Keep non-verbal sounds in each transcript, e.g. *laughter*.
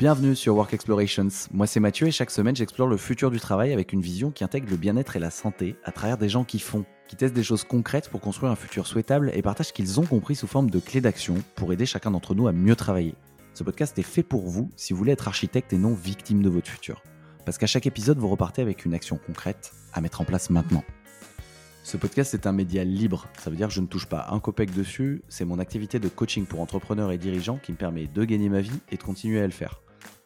Bienvenue sur Work Explorations. Moi c'est Mathieu et chaque semaine j'explore le futur du travail avec une vision qui intègre le bien-être et la santé à travers des gens qui font, qui testent des choses concrètes pour construire un futur souhaitable et partagent ce qu'ils ont compris sous forme de clés d'action pour aider chacun d'entre nous à mieux travailler. Ce podcast est fait pour vous si vous voulez être architecte et non victime de votre futur. Parce qu'à chaque épisode vous repartez avec une action concrète à mettre en place maintenant. Ce podcast est un média libre, ça veut dire que je ne touche pas un copec dessus, c'est mon activité de coaching pour entrepreneurs et dirigeants qui me permet de gagner ma vie et de continuer à le faire.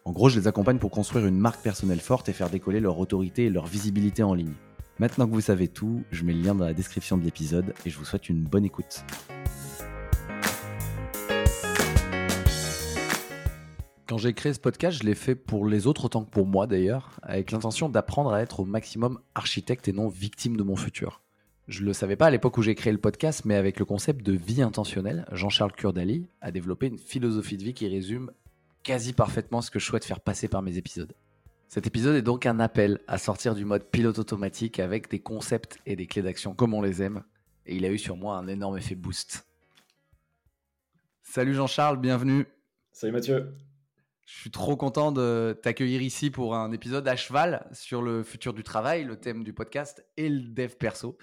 En gros, je les accompagne pour construire une marque personnelle forte et faire décoller leur autorité et leur visibilité en ligne. Maintenant que vous savez tout, je mets le lien dans la description de l'épisode et je vous souhaite une bonne écoute. Quand j'ai créé ce podcast, je l'ai fait pour les autres autant que pour moi d'ailleurs, avec l'intention d'apprendre à être au maximum architecte et non victime de mon futur. Je ne le savais pas à l'époque où j'ai créé le podcast, mais avec le concept de vie intentionnelle, Jean-Charles Kurdali a développé une philosophie de vie qui résume quasi parfaitement ce que je souhaite faire passer par mes épisodes. Cet épisode est donc un appel à sortir du mode pilote automatique avec des concepts et des clés d'action comme on les aime, et il a eu sur moi un énorme effet boost. Salut Jean-Charles, bienvenue. Salut Mathieu. Je suis trop content de t'accueillir ici pour un épisode à cheval sur le futur du travail, le thème du podcast et le dev perso.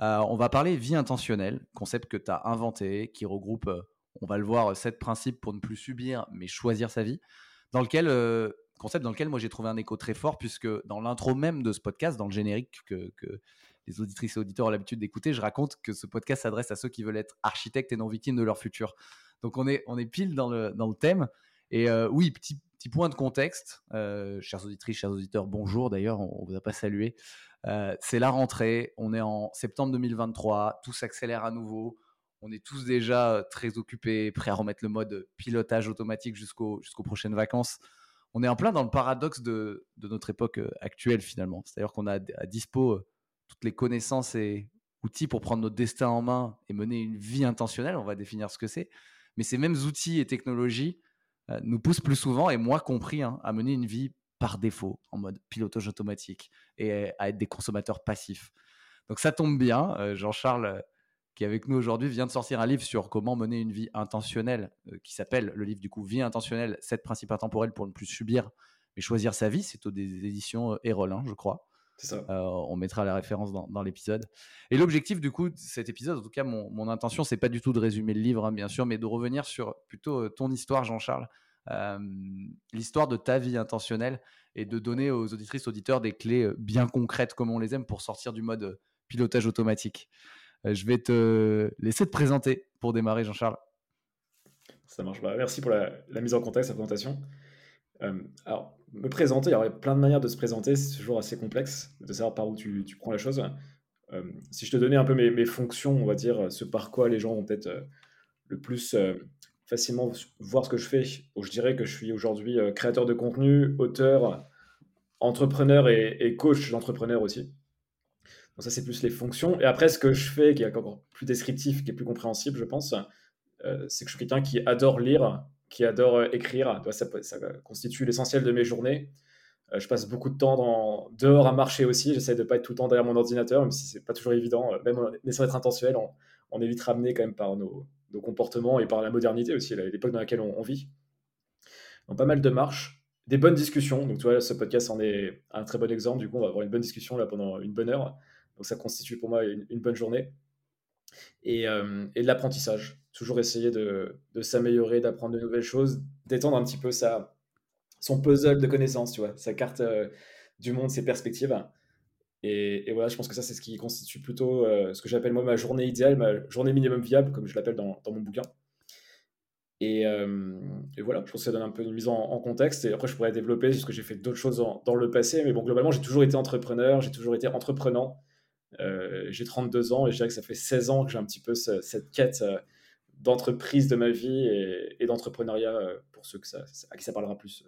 Euh, on va parler vie intentionnelle, concept que tu as inventé, qui regroupe, euh, on va le voir, sept principes pour ne plus subir, mais choisir sa vie, dans lequel, euh, concept dans lequel moi j'ai trouvé un écho très fort, puisque dans l'intro même de ce podcast, dans le générique que, les auditrices et auditeurs ont l'habitude d'écouter, je raconte que ce podcast s'adresse à ceux qui veulent être architectes et non victimes de leur futur. Donc on est, on est pile dans le, dans le thème. Et oui, petit, petit point de contexte, chers auditrices, chers auditeurs, bonjour d'ailleurs, on ne vous a pas salué. Euh, c'est la rentrée, on est en septembre 2023, tout s'accélère à nouveau. On est tous déjà euh, très occupés, prêts à remettre le mode pilotage automatique jusqu'aux prochaines vacances. On est en plein dans le paradoxe de, notre époque euh, actuelle finalement. C'est-à-dire qu'on a à dispo toutes les connaissances et outils pour prendre notre destin en main et mener une vie intentionnelle. On va définir ce que c'est. Mais ces mêmes outils et technologies nous poussent plus souvent, et moi compris, hein, à mener une vie par défaut, en mode pilotage automatique, et à être des consommateurs passifs. Donc ça tombe bien, euh, Jean-Charles, euh, qui est avec nous aujourd'hui, vient de sortir un livre sur comment mener une vie intentionnelle, euh, qui s'appelle le livre du coup Vie intentionnelle, 7 principes intemporels pour ne plus subir, mais choisir sa vie. C'est aux des éditions Erol, hein, je crois. Ça. on mettra la référence dans, l'épisode. Et l'objectif du coup de cet épisode, en tout cas mon, mon intention, c'est pas du tout de résumer le livre, hein, bien sûr, mais de revenir sur plutôt ton histoire, Jean-Charles, l'histoire de ta vie intentionnelle et de donner aux auditrices, auditeurs des clés bien concrètes comme on les aime pour sortir du mode pilotage automatique. Je vais te laisser te présenter pour démarrer, Jean-Charles. Ça marche. Bah, merci pour la, mise en contexte, la présentation. alors, me présenter, il y aurait plein de manières de se présenter, c'est toujours assez complexe de savoir par où tu, prends la chose. si je te donnais un peu mes, fonctions, on va dire, ce par quoi les gens vont peut-être le plus facilement voir ce que je fais. Je dirais que je suis aujourd'hui euh, créateur de contenu, auteur, entrepreneur et, coach d'entrepreneur aussi. Donc ça, c'est plus les fonctions. Et après, ce que je fais, qui est encore plus descriptif, qui est plus compréhensible, je pense, euh, c'est que je suis quelqu'un qui adore lire, qui adore euh, écrire. Ça, constitue l'essentiel de mes journées. je passe beaucoup de temps dehors à marcher aussi. J'essaie de ne pas être tout le temps derrière mon ordinateur, même si c'est pas toujours évident. Même en essayant d'être intentionnel, on, on est vite ramené quand même par nos, nos comportements et par la modernité aussi, l'époque dans laquelle on, vit. Donc, pas mal de marches, des bonnes discussions. Donc, tu vois, ce podcast en est un très bon exemple. Du coup, on va avoir une bonne discussion là pendant une bonne heure. Donc, ça constitue pour moi une, bonne journée. Et, euh, et de l'apprentissage. Toujours essayer de, s'améliorer, d'apprendre de nouvelles choses, d'étendre un petit peu sa, son puzzle de connaissances, tu vois, sa carte euh, du monde, ses perspectives. Et, voilà, je pense que ça, c'est ce qui constitue plutôt euh, ce que j'appelle moi ma journée idéale, ma journée minimum viable, comme je l'appelle dans, mon bouquin. Et, voilà, je pense que ça donne un peu une mise en, contexte. Et après, je pourrais développer, parce que j'ai fait d'autres choses dans le passé. Mais bon, globalement, j'ai toujours été entrepreneur, j'ai toujours été entreprenant. Euh, j'ai 32 ans et je dirais que ça fait 16 ans que j'ai un petit peu cette quête d'entreprise de ma vie et, d'entrepreneuriat pour ceux que à qui ça parlera plus.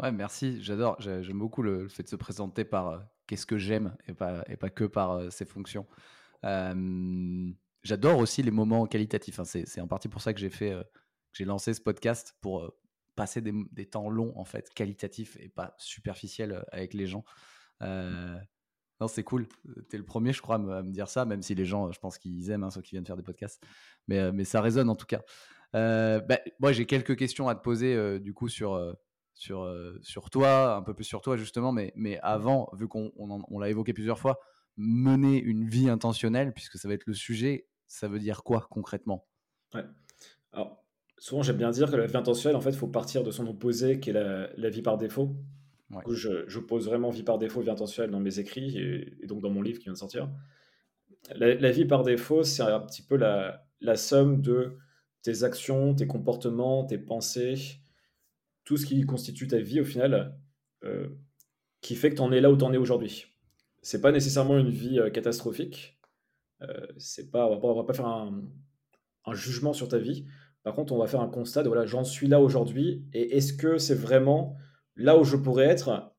Ouais, merci, j'adore. J'aime beaucoup le, fait de se présenter par qu'est-ce que j'aime et pas, et pas que par euh, ses fonctions. J'adore aussi les moments qualitatifs. Hein. C'est en partie pour ça que j'ai fait, euh, j'ai lancé ce podcast pour euh, passer des, des, temps longs en fait, qualitatifs et pas superficiels avec les gens. Non, c'est cool. Tu es le premier, je crois, à me, dire ça, même si les gens, je pense qu'ils aiment hein, ceux qui viennent faire des podcasts. Mais, mais ça résonne en tout cas. bah, moi, j'ai quelques questions à te poser du coup sur, sur, sur toi, un peu plus sur toi justement, mais, mais avant, vu qu'on on, l'a évoqué plusieurs fois, mener une vie intentionnelle, puisque ça va être le sujet, ça veut dire quoi concrètement? Ouais. Alors, souvent, j'aime bien dire que la vie intentionnelle, en fait, il faut partir de son opposé, qui est la, vie par défaut. Ouais. je, pose vraiment vie par défaut, vie intentionnelle dans mes écrits et, donc dans mon livre qui vient de sortir. La, vie par défaut, c'est un petit peu la, somme de tes actions, tes comportements, tes pensées, tout ce qui constitue ta vie au final, euh, qui fait que tu en es là où tu en es aujourd'hui. C'est pas nécessairement une vie euh, catastrophique. Euh, pas, on va, va pas faire un, un, jugement sur ta vie. Par contre, on va faire un constat de voilà, j'en suis là aujourd'hui et est-ce que c'est vraiment là où je pourrais être,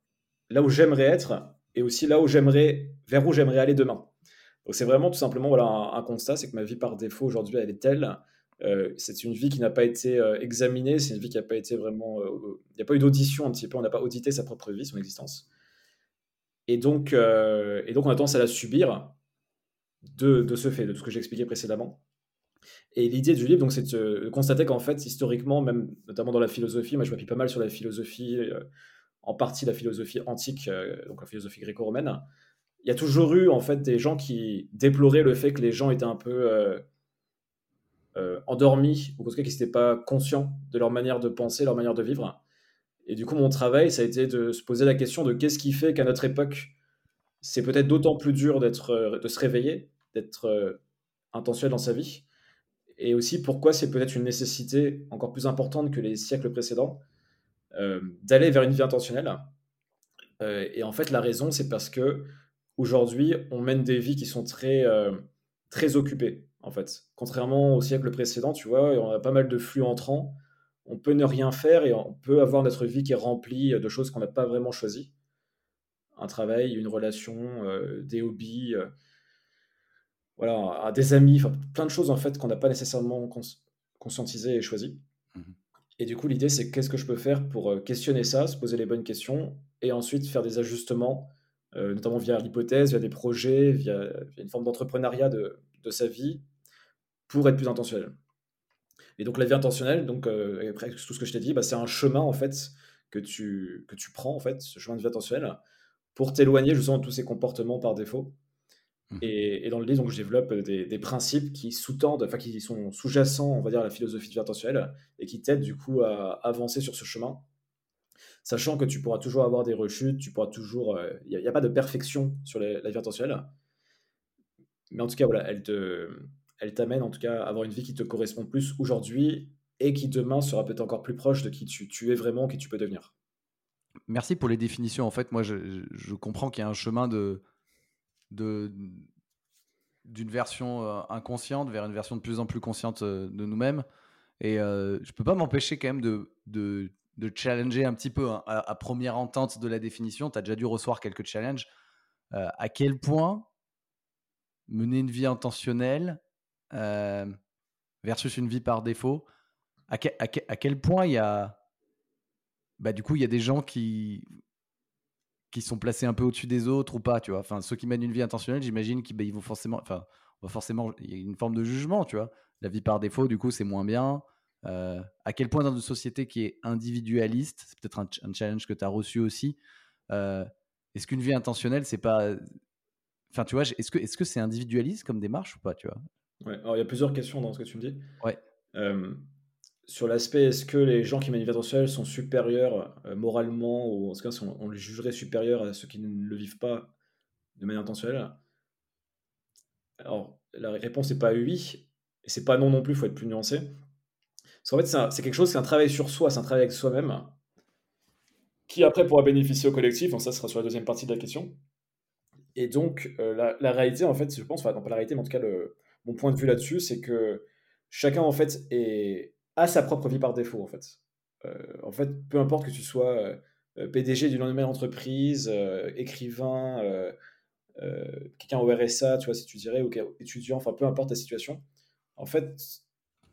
là où j'aimerais être et aussi là où j'aimerais, vers où j'aimerais aller demain. Donc c'est vraiment tout simplement voilà un, constat, c'est que ma vie par défaut aujourd'hui elle est telle. Euh, c'est une vie qui n'a pas été euh, examinée, c'est une vie qui n'a pas été vraiment, euh, il n'y a pas eu d'audition un petit peu, on n'a pas audité sa propre vie, son existence. Et donc, et donc on a tendance à la subir de, de ce fait, de ce que j'ai expliqué précédemment. Et l'idée du livre, donc, c'est de constater qu'en fait, historiquement, même notamment dans la philosophie, moi je m'appuie pas mal sur la philosophie, en partie la philosophie antique, donc la philosophie gréco-romaine, il y a toujours eu en fait des gens qui déploraient le fait que les gens étaient un peu euh, euh, endormis, ou en tout cas qu'ils n'étaient pas conscients de leur manière de penser, leur manière de vivre. Et du coup, mon travail, ça a été de se poser la question de qu'est-ce qui fait qu'à notre époque, c'est peut-être d'autant plus dur d'être, euh, de se réveiller, d'être intentionnel dans sa vie, et aussi pourquoi c'est peut-être une nécessité encore plus importante que les siècles précédents d'aller vers une vie intentionnelle. et en fait, la raison, c'est parce que aujourd'hui, on mène des vies qui sont très, euh, très occupées, en fait. Contrairement au siècle précédent, tu vois, on a pas mal de flux entrants. On peut ne rien faire et on peut avoir notre vie qui est remplie de choses qu'on n'a pas vraiment choisies. Un travail, une relation, euh, des hobbies, euh, voilà, des amis, plein de choses en fait qu'on n'a pas nécessairement conscientisé et choisi. Mmh et du coup, l'idée, c'est qu'est-ce que je peux faire pour questionner ça, se poser les bonnes questions et ensuite faire des ajustements euh, notamment via l'hypothèse, via des projets, via, une forme d'entrepreneuriat de, sa vie, pour être plus intentionnel. Et donc la vie intentionnelle, donc euh, après tout ce que je t'ai dit, bah, c'est un chemin en fait que tu, que tu prends en fait, ce chemin de vie intentionnelle, pour t'éloigner justement de tous ces comportements par défaut. Mmh. Et, dans le livre, donc, je développe des, principes qui sous-tendent, enfin qui sont sous-jacents, on va dire, à la philosophie intentionnelle, et qui t'aident du coup à avancer sur ce chemin sachant que tu pourras toujours avoir des rechutes, tu pourras toujours. Il euh, n'y a, pas de perfection sur la vie intentionnelle. Mais en tout cas, voilà, elle te, elle t'amène en tout cas à avoir une vie qui te correspond plus aujourd'hui et qui demain sera peut-être encore plus proche de qui tu, tu, es vraiment, qui tu peux devenir. Merci pour les définitions. En fait, moi, je, je comprends qu'il y a un chemin de, d'une version euh, inconsciente vers une version de plus en plus consciente euh, de nous-mêmes. Et je je peux pas m'empêcher quand même de, de de challenger un petit peu hein, à, première entente de la définition. Tu as déjà dû recevoir quelques challenges. Euh, à quel point mener une vie intentionnelle euh, versus une vie par défaut, à, quel point il y a. Bah, du coup, il y a des gens qui, qui sont placés un peu au-dessus des autres ou pas, tu vois. Enfin, ceux qui mènent une vie intentionnelle, j'imagine qu'ils bah, vont forcément. Enfin, forcément, il y a une forme de jugement, tu vois. La vie par défaut, du coup, c'est moins bien. Euh, à quel point dans une société qui est individualiste, c'est peut-être un, challenge que tu as reçu aussi, euh, est-ce qu'une vie intentionnelle, c'est pas... Enfin, tu vois, est-ce que est-ce que c'est individualiste comme démarche ou pas, tu vois? Ouais, alors il y a plusieurs questions dans ce que tu me dis. Ouais. Euh, sur l'aspect, est-ce que les gens qui vie intentionnelle sont supérieurs moralement, ou en tout cas, on, les jugerait supérieurs à ceux qui ne le vivent pas de manière intentionnelle? Alors, la réponse n'est pas oui, et c'est pas non non plus, il faut être plus nuancé. Parce qu'en fait, c'est quelque chose, c'est un travail sur soi, c'est un travail avec soi-même, qui après pourra bénéficier au collectif. Donc ça sera sur la deuxième partie de la question. Et donc, euh, la, réalité, en fait, je pense, enfin, pas la réalité, mais en tout cas, le, mon point de vue là-dessus, c'est que chacun, en fait, est, a sa propre vie par défaut, en fait. Euh, en fait, peu importe que tu sois euh, PDG d'une nouvelle entreprise, écrivain, quelqu'un au RSA, tu vois, si tu dirais, ou étudiant, enfin, peu importe ta situation, en fait,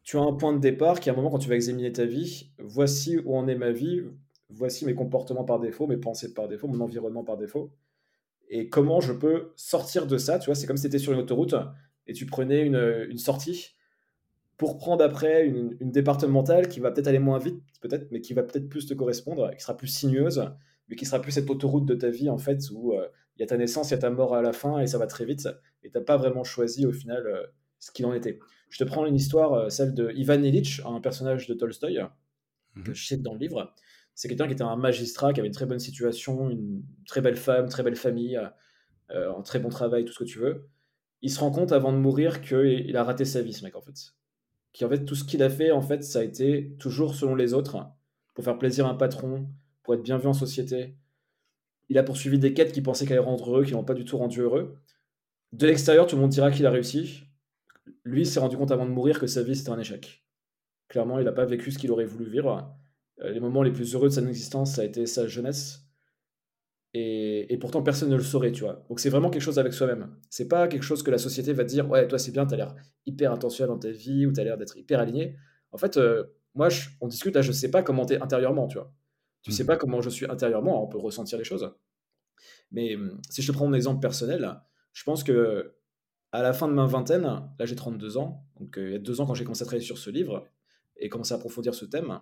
tu as un point de départ qui, à un moment, quand tu vas examiner ta vie, voici où en est ma vie, voici mes comportements par défaut, mes pensées par défaut, mon environnement par défaut, et comment je peux sortir de ça. Tu vois, c'est comme si tu étais sur une autoroute et tu prenais une, sortie pour prendre après une, départementale qui va peut-être aller moins vite, peut-être, mais qui va peut-être plus te correspondre, qui sera plus sinueuse, mais qui sera plus cette autoroute de ta vie, en fait, où euh, il y a ta naissance, il y a ta mort à la fin, et ça va très vite, et tu n'as pas vraiment choisi au final euh, ce qu'il en était. Je te prends une histoire, euh, celle de Ivan Illich, un personnage de Tolstoï, que mhm. je cite dans le livre. C'est quelqu'un qui était un magistrat, qui avait une très bonne situation, une très belle femme, très belle famille, un très bon travail, tout ce que tu veux. Il se rend compte avant de mourir qu'il a raté sa vie, ce mec, en fait qui en fait tout ce qu'il a fait en fait ça a été toujours selon les autres pour faire plaisir à un patron pour être bien vu en société. Il a poursuivi des quêtes qu'il pensait qu'elle allait rendre heureux qui n'ont pas du tout rendu heureux. De l'extérieur tout le monde dira qu'il a réussi. Lui s'est rendu compte avant de mourir que sa vie c'était un échec. Clairement il n'a pas vécu ce qu'il aurait voulu vivre. Euh, les moments les plus heureux de son existence ça a été sa jeunesse et, pourtant, personne ne le saurait, tu vois. Donc, c'est vraiment quelque chose avec soi-même. C'est pas quelque chose que la société va te dire, ouais, toi, c'est bien, tu as l'air hyper intentionnel dans ta vie ou tu as l'air d'être hyper aligné. En fait, euh, moi, on discute, là, je sais pas comment tu es intérieurement, tu vois. Tu sais mmh. pas comment je suis intérieurement, on peut ressentir les choses. Mais hum, si je te prends mon exemple personnel, je pense que à la fin de ma vingtaine, là j'ai 32 ans, donc euh, il y a deux ans quand j'ai commencé à travailler sur ce livre et commencé à approfondir ce thème,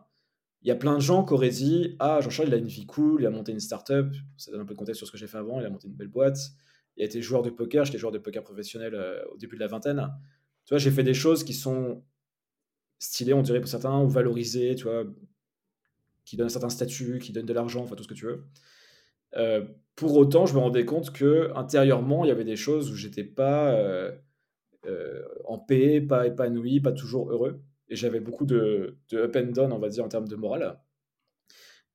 il y a plein de gens qui auraient dit Ah, Jean-Charles, il a une vie cool, il a monté une startup. Ça donne un peu de contexte sur ce que j'ai fait avant. Il a monté une belle boîte. Il a été joueur de poker. J'étais joueur de poker professionnel euh, au début de la vingtaine. Tu vois, j'ai fait des choses qui sont stylées, on dirait pour certains, ou valorisées, tu vois, qui donnent un certain statut, qui donnent de l'argent, enfin tout ce que tu veux. Euh, pour autant, je me rendais compte que intérieurement, il y avait des choses où j'étais pas euh, en paix, pas épanoui, pas toujours heureux et j'avais beaucoup de, up and down, on va dire, en termes de morale.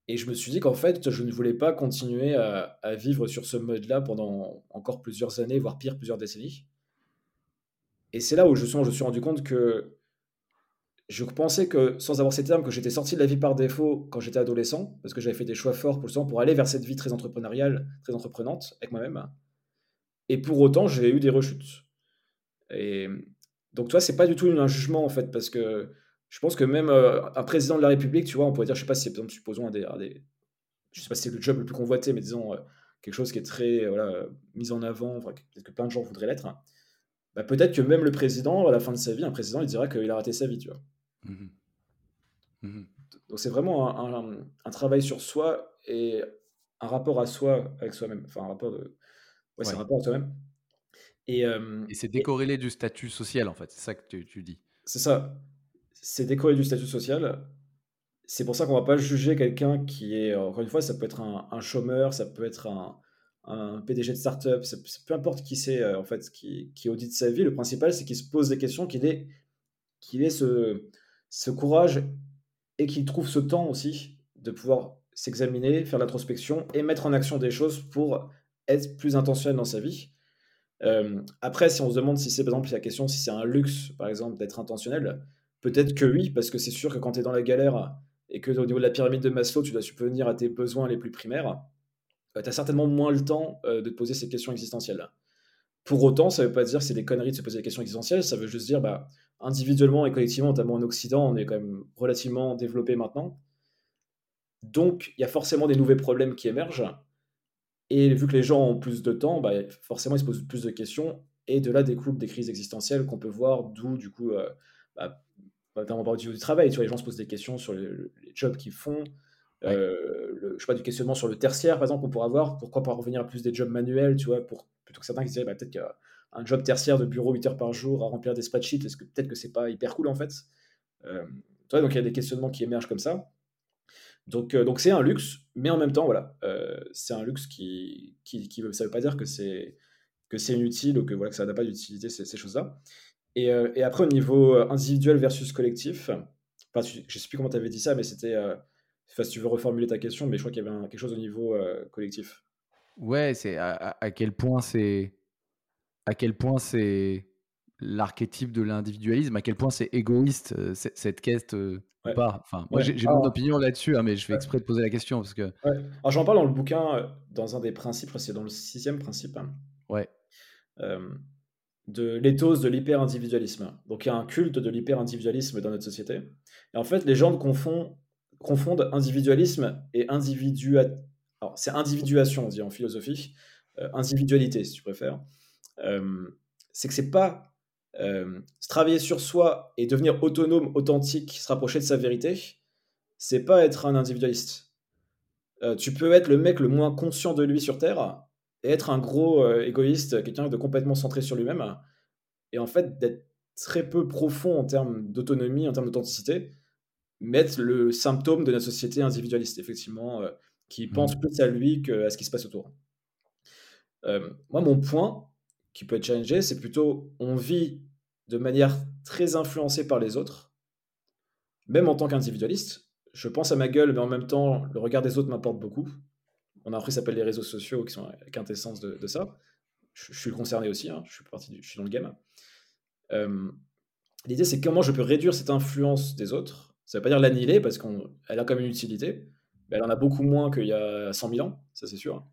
Et je me suis dit qu'en fait, je ne voulais pas continuer à, vivre sur ce mode-là pendant encore plusieurs années, voire pire, plusieurs décennies. Et c'est là où je, suis, je suis rendu compte que je pensais que, sans avoir ces termes, que j'étais sorti de la vie par défaut quand j'étais adolescent, parce que j'avais fait des choix forts pour, le pour aller vers cette vie très entrepreneuriale, très entreprenante avec moi-même. Et pour autant, j'ai eu des rechutes. Et, donc, toi, c'est pas du tout un jugement, en fait, parce que je pense que même euh, un président de la République, tu vois, on pourrait dire, je sais pas si c'est, par exemple, supposons un des, des, je sais pas si c'est le job le plus convoité, mais disons euh, quelque chose qui est très euh, voilà, mis en avant, peut-être que plein de gens voudraient l'être. Bah, peut-être que même le président, à la fin de sa vie, un président, il dira qu'il a raté sa vie, tu vois. Mmh mmh Donc, c'est vraiment un, un, travail sur soi et un rapport à soi avec soi-même. Enfin, un rapport de. Ouais, c'est un rapport à soi-même. Et, c'est décorrélé du statut social, en fait. C'est ça que tu, dis. C'est ça. C'est décorrélé du statut social. C'est pour ça qu'on va pas juger quelqu'un qui est, encore une fois, ça peut être un, chômeur, ça peut être un, un PDG de start-up, peu importe qui c'est, en fait, qui, qui audite sa vie. Le principal, c'est qu'il se pose des questions, qu'il ait, qu'il ait ce, ce courage et qu'il trouve ce temps aussi de pouvoir s'examiner, faire l'introspection et mettre en action des choses pour être plus intentionnel dans sa vie. Euh, après, si on se demande si c'est, par exemple, la question si c'est un luxe, par exemple, d'être intentionnel, peut-être que oui, parce que c'est sûr que quand tu es dans la galère et que au niveau de la pyramide de Maslow, tu dois subvenir à tes besoins les plus primaires, euh, tu as certainement moins le temps euh, de te poser ces questions existentielles. Pour autant, ça ne veut pas dire que c'est des conneries de se poser des questions existentielles, ça veut juste dire, bah, individuellement et collectivement, notamment en Occident, on est quand même relativement développé maintenant. Donc, il y a forcément des nouveaux problèmes qui émergent. Et vu que les gens ont plus de temps, bah, forcément, ils se posent plus de questions. Et de là découlent des crises existentielles qu'on peut voir, d'où, du coup, euh, bah, notamment par du travail. Tu vois, les gens se posent des questions sur les, jobs qu'ils font. Euh, le, je sais pas, du questionnement sur le tertiaire, par exemple, qu'on pourrait avoir. Pourquoi pas revenir à plus des jobs manuels, tu vois, pour, plutôt que certains qui se diraient, bah, peut-être qu'un job tertiaire de bureau 8 heures par jour à remplir des spreadsheets, est-ce que peut-être que c'est pas hyper cool, en fait? Euh, Donc, il y a des questionnements qui émergent comme ça. Donc, euh, donc c'est un luxe, mais en même temps, voilà, euh, c'est un luxe qui, qui, qui, ça veut pas dire que c'est que c'est inutile ou que voilà que ça n'a pas d'utilité ces, ces choses-là. Et, euh, et, après au niveau individuel versus collectif, enfin, je sais plus comment tu avais dit ça, mais c'était, enfin, si tu veux reformuler ta question, mais je crois qu'il y avait quelque chose au niveau collectif. Ouais, c'est à, quel point c'est à quel point c'est l'archétype de l'individualisme, à quel point c'est égoïste cette quête pas. Enfin, moi, j'ai mon opinion là-dessus, hein, mais je fais exprès de poser la question parce que. Alors, j'en parle dans le bouquin, euh, dans un des principes, c'est dans le sixième principe. Hein. Ouais. Euh, de l'éthos de l'hyper-individualisme. Donc, il y a un culte de l'hyper-individualisme dans notre société. Et en fait, les gens confondent, confondent individualisme et individua... Alors, c'est individuation, on dit en philosophie. Euh, individualité, si tu préfères. c'est que c'est pas se travailler sur soi et devenir autonome, authentique, se rapprocher de sa vérité, c'est pas être un individualiste. tu peux être le mec le moins conscient de lui sur Terre et être un gros égoïste, quelqu'un de complètement centré sur lui-même, et en fait d'être très peu profond en termes d'autonomie, en termes d'authenticité, mettre le symptôme de notre société individualiste, effectivement, euh, qui pense mmh. plus à lui qu'à ce qui se passe autour. Euh, moi, mon point qui peut être challengé, c'est plutôt on vit de manière très influencée par les autres, même en tant qu'individualiste. Je pense à ma gueule, mais en même temps, le regard des autres m'importe beaucoup. On a appris, ça s'appelle les réseaux sociaux, qui sont la quintessence de, ça. Je, suis concerné aussi, hein, je, suis parti je suis dans le game. Euh, l'idée, c'est comment je peux réduire cette influence des autres ça ne veut pas dire l'annihiler parce qu'elle a quand même une utilité, mais elle en a beaucoup moins qu'il y a 100 000 ans, ça c'est sûr.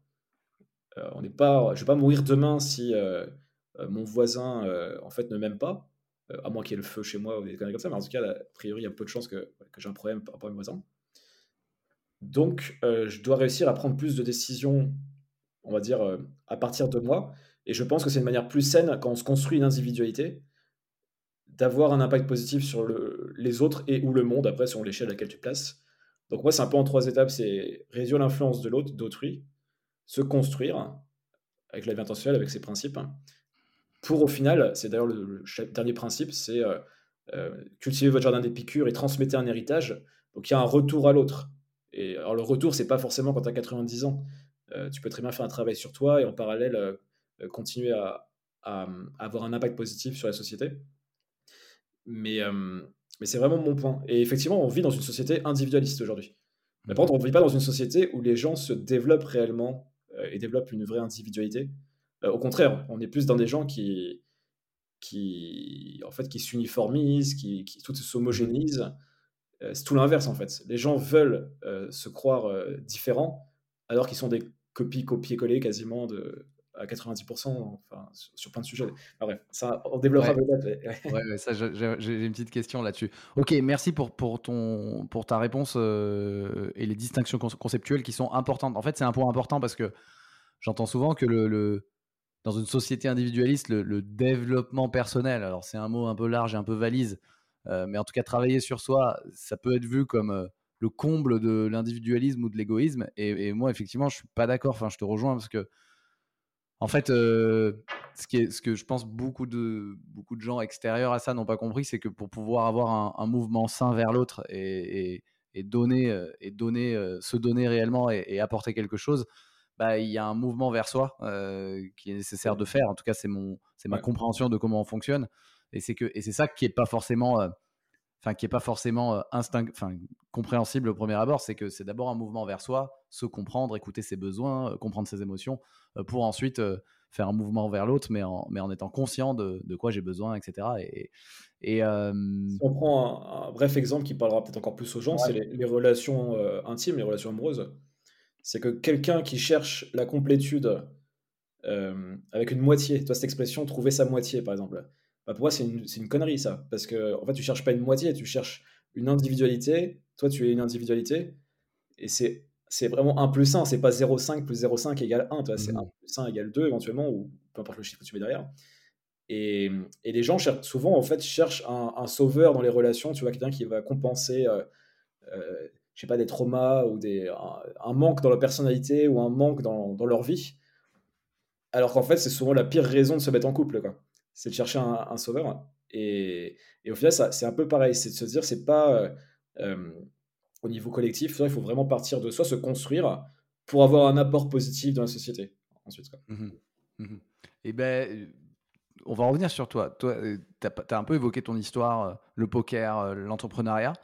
Euh, on n'est pas, je vais pas mourir demain si euh, euh, mon voisin en fait ne m'aime pas, à moins qu'il y ait le feu chez moi ou des conneries comme ça, mais en tout cas, a priori, il y a peu de chances que, que j'ai un problème par rapport à mes voisins. Donc, je dois réussir à prendre plus de décisions, on va dire, à partir de moi. Et je pense que c'est une manière plus saine quand on se construit une individualité d'avoir un impact positif sur le, les autres et ou le monde, après, selon l'échelle à laquelle tu places. Donc moi, c'est un peu en trois étapes, c'est réduire l'influence de l'autre, d'autrui, se construire avec la vie intentionnelle, avec ses principes, pour au final, c'est d'ailleurs le, dernier principe, c'est euh, euh, cultiver votre jardin d'épicure et transmettre un héritage. Donc il y a un retour à l'autre. Et alors le retour, c'est pas forcément quand tu as 90 ans. Euh, tu peux très bien faire un travail sur toi et en parallèle continuer à, à, avoir un impact positif sur la société. Mais, mais c'est vraiment mon point. Et effectivement, on vit dans une société individualiste aujourd'hui. Mais par contre, on ne vit pas dans une société où les gens se développent réellement et développent une vraie individualité. au contraire, on est plus dans des gens qui, qui en fait, qui s'uniformisent, qui, qui tout s'homogénisent. c'est tout l'inverse en fait. Les gens veulent se croire différents alors qu'ils sont des copies copier-coller quasiment de, à 90% enfin, sur, plein de sujets. bref, ça, on développera peut-être. Ouais. ça, j'ai une petite question là-dessus. Ok, merci pour, pour, ton, pour ta réponse euh, et les distinctions conceptuelles qui sont importantes. En fait, c'est un point important parce que j'entends souvent que le, le, dans une société individualiste, le, développement personnel, alors c'est un mot un peu large et un peu valise, euh, mais en tout cas, travailler sur soi, ça peut être vu comme euh, le comble de l'individualisme ou de l'égoïsme. Et, et, moi, effectivement, je suis pas d'accord. Enfin, je te rejoins parce que en fait, euh, ce, qui est, ce que je pense beaucoup de, beaucoup de gens extérieurs à ça n'ont pas compris, c'est que pour pouvoir avoir un, mouvement sain vers l'autre et, donner, euh, et donner euh, se donner réellement et, apporter quelque chose, bah, il y a un mouvement vers soi qui est nécessaire de faire. En tout cas, c'est mon, c'est ma compréhension de comment on fonctionne. Et c'est que, et c'est ça qui est pas forcément, enfin, qui est pas forcément instinct, enfin, compréhensible au premier abord. C'est que c'est d'abord un mouvement vers soi, se comprendre, écouter ses besoins, comprendre ses émotions euh, pour ensuite euh, faire un mouvement vers l'autre, mais en, mais en étant conscient de, de quoi j'ai besoin, etc. Et, et euh, Si on prend un, bref exemple qui parlera peut-être encore plus aux gens, c'est les, relations intimes, les relations amoureuses. C'est que quelqu'un qui cherche la complétude avec une moitié, toi cette expression, trouver sa moitié par exemple, bah, pour moi c'est une, une, connerie ça, parce que en fait tu cherches pas une moitié, tu cherches une individualité, toi tu es une individualité, et c'est c'est vraiment 1 plus 1, c'est pas 0,5 plus 0,5 égale 1, c'est 1 mmh. plus 1 égale 2 éventuellement, ou peu importe le chiffre que tu mets derrière. Et, et les gens cherchent, souvent, en fait, cherchent un, sauveur dans les relations, tu vois, quelqu'un qui va compenser, euh, euh, je sais pas, des traumas ou des, un, manque dans leur personnalité ou un manque dans, dans leur vie. Alors qu'en fait, c'est souvent la pire raison de se mettre en couple, quoi. C'est de chercher un, sauveur. Et, et, au final, c'est un peu pareil, c'est de se dire, c'est pas. Euh, euh au niveau collectif, il faut vraiment partir de soi, se construire pour avoir un apport positif dans la société. Ensuite, mmh mmh Et eh ben, euh, on va revenir sur toi. Toi, tu as, un peu évoqué ton histoire, le poker, l'entrepreneuriat.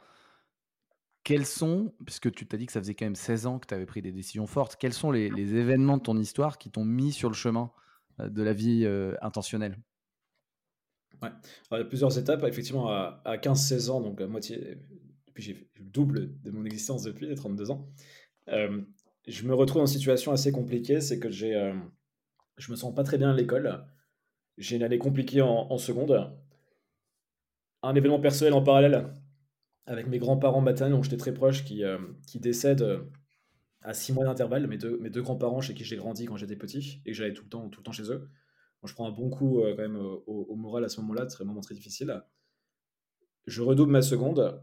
Quels sont, puisque tu t'as dit que ça faisait quand même 16 ans que tu avais pris des décisions fortes, quels sont les, événements de ton histoire qui t'ont mis sur le chemin de la vie intentionnelle? Ouais. il y a plusieurs étapes. Effectivement, à, à 15-16 ans, donc à moitié, j'ai le double de mon existence depuis les 32 ans, euh, je me retrouve dans une situation assez compliquée, c'est que j'ai, euh, je me sens pas très bien à l'école, j'ai une année compliquée en, seconde, un événement personnel en parallèle avec mes grands-parents maternels dont j'étais très proche qui, euh, décèdent à six mois d'intervalle, mes deux, mes deux grands-parents chez qui j'ai grandi quand j'étais petit et que j'allais tout le temps, tout le temps chez eux. Je prends un bon coup quand même au, moral à ce moment-là, c'est vraiment très difficile. Je redouble ma seconde.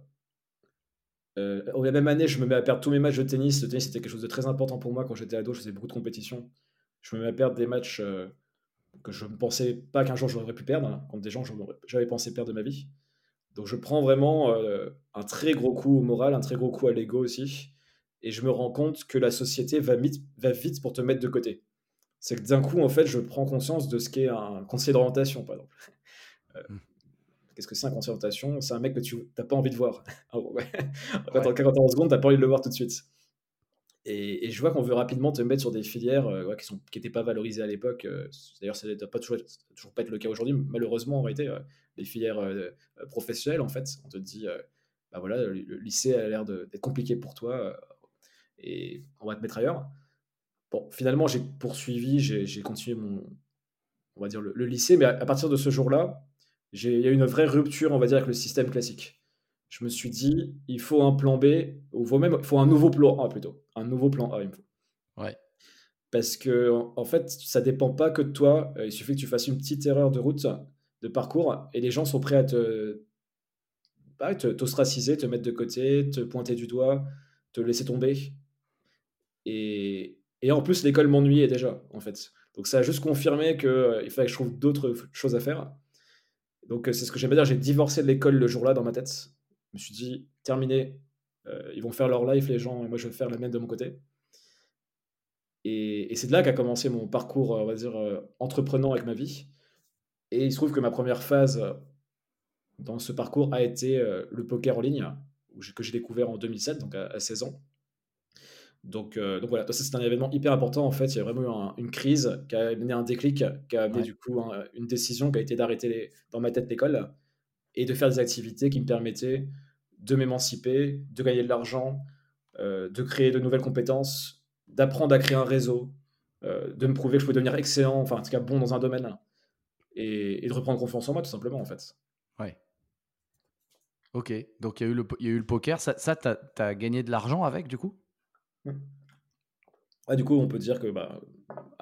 Euh, la même année, je me mets à perdre tous mes matchs de tennis. Le tennis, c'était quelque chose de très important pour moi quand j'étais ado. Je faisais beaucoup de compétitions. Je me mets à perdre des matchs que je ne pensais pas qu'un jour j'aurais pu perdre, hein, contre des gens que j'avais pensé perdre de ma vie. Donc je prends vraiment un très gros coup au moral, un très gros coup à l'ego aussi. Et je me rends compte que la société va vite pour te mettre de côté. C'est que d'un coup, en fait, je prends conscience de ce qu'est un conseiller d'orientation, par exemple. Euh, mmh. Qu'est-ce que c'est un conseiller d'orientation? C'est un mec que tu n'as pas envie de voir. *laughs* En ouais. Quand ouais. en secondes, tu n'as pas envie de le voir tout de suite. Et, je vois qu'on veut rapidement te mettre sur des filières euh, qui n'étaient qui pas valorisées à l'époque. Euh, d'ailleurs, ça ne doit pas toujours, toujours pas être le cas aujourd'hui. Malheureusement, en réalité, les filières professionnelles, en fait, on te dit, bah voilà, le, lycée a l'air d'être compliqué pour toi et on va te mettre ailleurs. Bon, finalement, j'ai poursuivi, j'ai continué mon, on va dire, le, lycée, mais à, partir de ce jour-là, il y a eu une vraie rupture, on va dire, avec le système classique. Je me suis dit, il faut un plan B, ou même, il faut un nouveau plan A plutôt, un nouveau plan A, il me faut. Ouais. Parce que, en fait, ça dépend pas que de toi, il suffit que tu fasses une petite erreur de route, de parcours, et les gens sont prêts à te, bah, t'ostraciser, te mettre de côté, te pointer du doigt, te laisser tomber. Et, et en plus, l'école m'ennuyait déjà, en fait. Donc ça a juste confirmé qu'il euh, fallait que je trouve d'autres choses à faire. Donc euh, c'est ce que j'aime dire, j'ai divorcé de l'école le jour-là dans ma tête. Je me suis dit, terminé, euh, ils vont faire leur life les gens, et moi je vais faire la mienne de mon côté. Et, c'est de là qu'a commencé mon parcours, on va dire, entreprenant avec ma vie. Et il se trouve que ma première phase dans ce parcours a été le poker en ligne, que j'ai découvert en 2007, donc à 16 ans. Donc, euh, donc voilà, ça c'est un événement hyper important en fait. Il y a vraiment eu une crise qui a mené un déclic, qui a amené du coup une décision qui a été d'arrêter dans ma tête l'école et de faire des activités qui me permettaient de m'émanciper, de gagner de l'argent, euh, de créer de nouvelles compétences, d'apprendre à créer un réseau, euh, de me prouver que je pouvais devenir excellent, enfin en tout cas bon dans un domaine et, de reprendre confiance en moi tout simplement en fait. Ouais. Ok, donc il y, a eu le, y a eu le poker, ça, ça tu as gagné de l'argent avec du coup? Du coup, on peut dire que bah,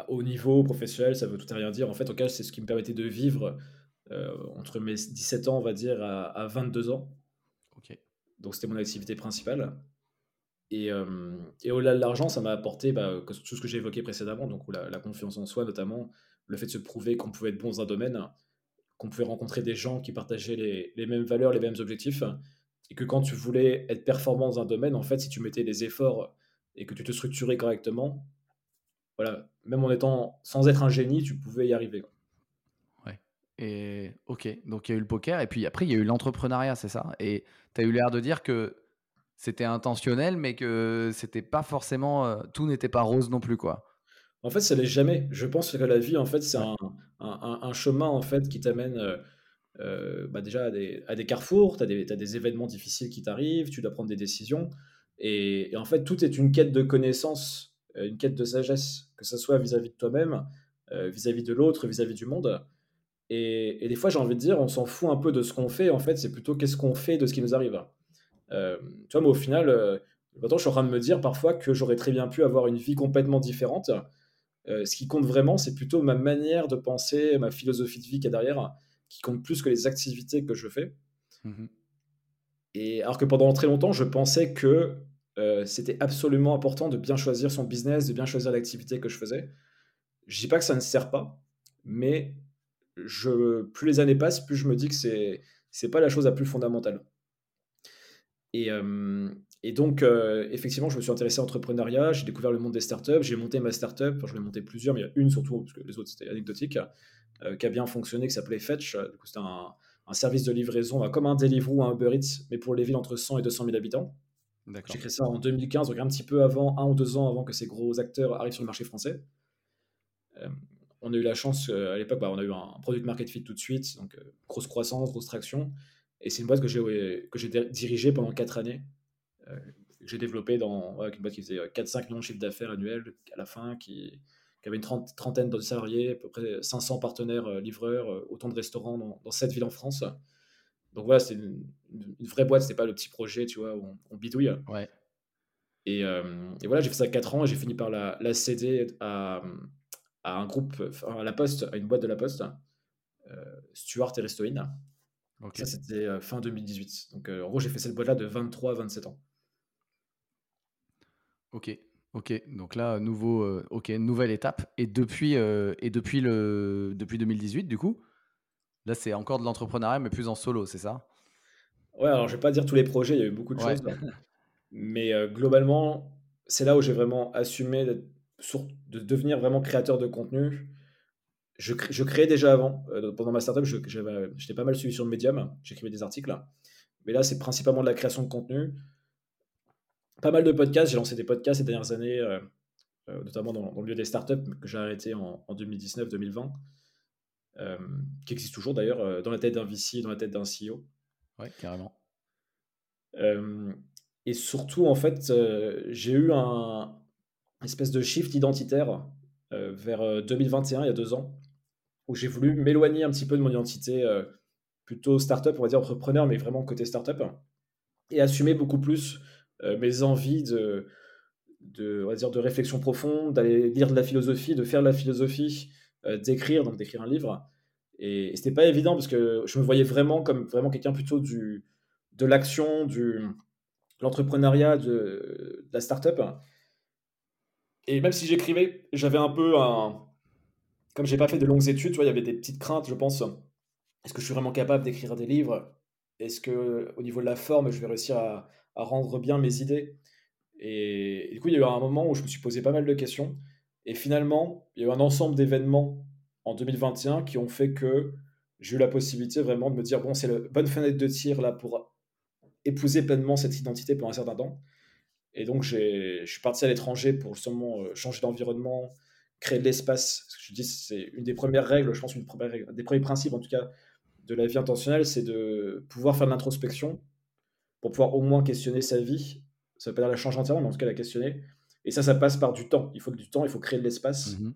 au niveau professionnel, ça veut tout et rien dire. En fait, au cas, c'est ce qui me permettait de vivre euh, entre mes 17 ans, on va dire, à, 22 ans. Donc, c'était mon activité principale. Et, euh, et au-delà de l'argent, ça m'a apporté bah, tout ce que j'ai évoqué précédemment, donc la, la, confiance en soi, notamment le fait de se prouver qu'on pouvait être bon dans un domaine, qu'on pouvait rencontrer des gens qui partageaient les, les, mêmes valeurs, les mêmes objectifs, et que quand tu voulais être performant dans un domaine, en fait, si tu mettais des efforts et que tu te structurais correctement, voilà, même en étant sans être un génie, tu pouvais y arriver. Ouais. Et ok, donc il y a eu le poker et puis après il y a eu l'entrepreneuriat, c'est ça? Et tu as eu l'air de dire que c'était intentionnel, mais que c'était pas forcément, euh, tout n'était pas rose non plus, quoi. En fait, ça l'est jamais. Je pense que la vie, en fait, c'est un, un, un, chemin en fait qui t'amène euh, euh, bah déjà à des, à des carrefours. Tu as, as, des événements difficiles qui t'arrivent, tu dois prendre des décisions. Et, en fait, tout est une quête de connaissance, euh, une quête de sagesse, que ce soit vis-à-vis de toi-même, euh, vis-à-vis de l'autre, vis-à-vis du monde. Et, des fois, j'ai envie de dire, on s'en fout un peu de ce qu'on fait. En fait, c'est plutôt qu'est-ce qu'on fait de ce qui nous arrive. Euh, tu vois, mais au final, euh, je suis en train de me dire parfois que j'aurais très bien pu avoir une vie complètement différente. ce qui compte vraiment, c'est plutôt ma manière de penser, ma philosophie de vie qui est derrière, qui compte plus que les activités que je fais. Mmh alors que pendant très longtemps, je pensais que euh, c'était absolument important de bien choisir son business, de bien choisir l'activité que je faisais. Je dis pas que ça ne sert pas, mais plus les années passent, plus je me dis que c'est c'est pas la chose la plus fondamentale. Et, euh, donc, euh, effectivement, je me suis intéressé à l'entrepreneuriat, j'ai découvert le monde des startups, j'ai monté ma startup, enfin, je l'ai monté plusieurs, mais il y a une surtout, parce que les autres c'était anecdotique, qui a bien fonctionné, qui s'appelait Fetch. Du coup, c'était un, un service de livraison bah, comme un Deliveroo ou un Uber Eats, mais pour les villes entre 100 et 200 000 habitants. J'ai créé ça en 2015, donc un petit peu avant, un ou deux ans avant que ces gros acteurs arrivent sur le marché français. Euh, on a eu la chance, euh, à l'époque, bah, on a eu un product market fit tout de suite, donc euh, grosse croissance, grosse traction. Et c'est une boîte que j'ai dirigée pendant quatre années, que j'ai développée dans une boîte qui faisait 4-5 millions de chiffre d'affaires annuels à la fin, qui, qui avait une trentaine de salariés, à peu près 500 partenaires euh, livreurs, euh, autant de restaurants dans, dans 7 villes en France. Donc voilà, c'est une, vraie boîte, c'était pas le petit projet, tu vois, où on, bidouille. Ouais. Et, euh, et, voilà, j'ai fait ça 4 ans et j'ai fini par la, la céder à, à un groupe, à la Poste, à une boîte de la Poste, Stuart et Restoin. Ça, c'était fin 2018. Donc, en gros, j'ai fait cette boîte-là de 23 à 27 ans. Ok, ok. Donc là, nouveau, ok, nouvelle étape. Et depuis, et depuis, le, depuis 2018, du coup, là, c'est encore de l'entrepreneuriat, mais plus en solo, c'est ça? Ouais, alors je vais pas dire tous les projets, il y a eu beaucoup de choses. Mais globalement, c'est là où j'ai vraiment assumé de devenir vraiment créateur de contenu. Je, je créais déjà avant. pendant ma startup, j'étais pas mal suivi sur le Medium. J'écrivais des articles. Mais là, c'est principalement de la création de contenu. Pas mal de podcasts. J'ai lancé des podcasts ces dernières années, notamment dans, le milieu des startups, que j'ai arrêté en, en 2019-2020. qui existe toujours d'ailleurs, dans la tête d'un VC, dans la tête d'un CEO. Ouais, carrément. et surtout, en fait, j'ai eu un espèce de shift identitaire vers 2021, il y a deux ans, où j'ai voulu m'éloigner un petit peu de mon identité plutôt startup, on va dire entrepreneur, mais vraiment côté startup, et assumer beaucoup plus mes envies de, de, on va dire, de réflexion profonde, d'aller lire de la philosophie, de faire de la philosophie, d'écrire, donc d'écrire un livre. Et, c'était pas évident parce que je me voyais vraiment comme vraiment quelqu'un plutôt du, de l'action, du l'entrepreneuriat, de, la startup. Et même si j'écrivais, j'avais un peu un. Comme j'ai pas fait de longues études, il y avait des petites craintes, je pense. Est-ce que je suis vraiment capable d'écrire des livres? Est-ce que au niveau de la forme, je vais réussir à, à rendre bien mes idées et, du coup, il y a eu un moment où je me suis posé pas mal de questions. Et finalement, il y a eu un ensemble d'événements en 2021 qui ont fait que j'ai eu la possibilité vraiment de me dire bon, c'est la bonne fenêtre de tir là pour épouser pleinement cette identité pour un certain temps. Et donc, je suis parti à l'étranger pour justement euh, changer d'environnement, créer de l'espace. Ce que je dis, c'est une des premières règles, je pense, une des premiers principes en tout cas de la vie intentionnelle, c'est de pouvoir faire de l'introspection pour pouvoir au moins questionner sa vie. Ça ne veut pas dire la changer entièrement, mais en tout cas la questionner. Et ça, ça passe par du temps. Il faut que du temps, il faut créer de l'espace. Mmh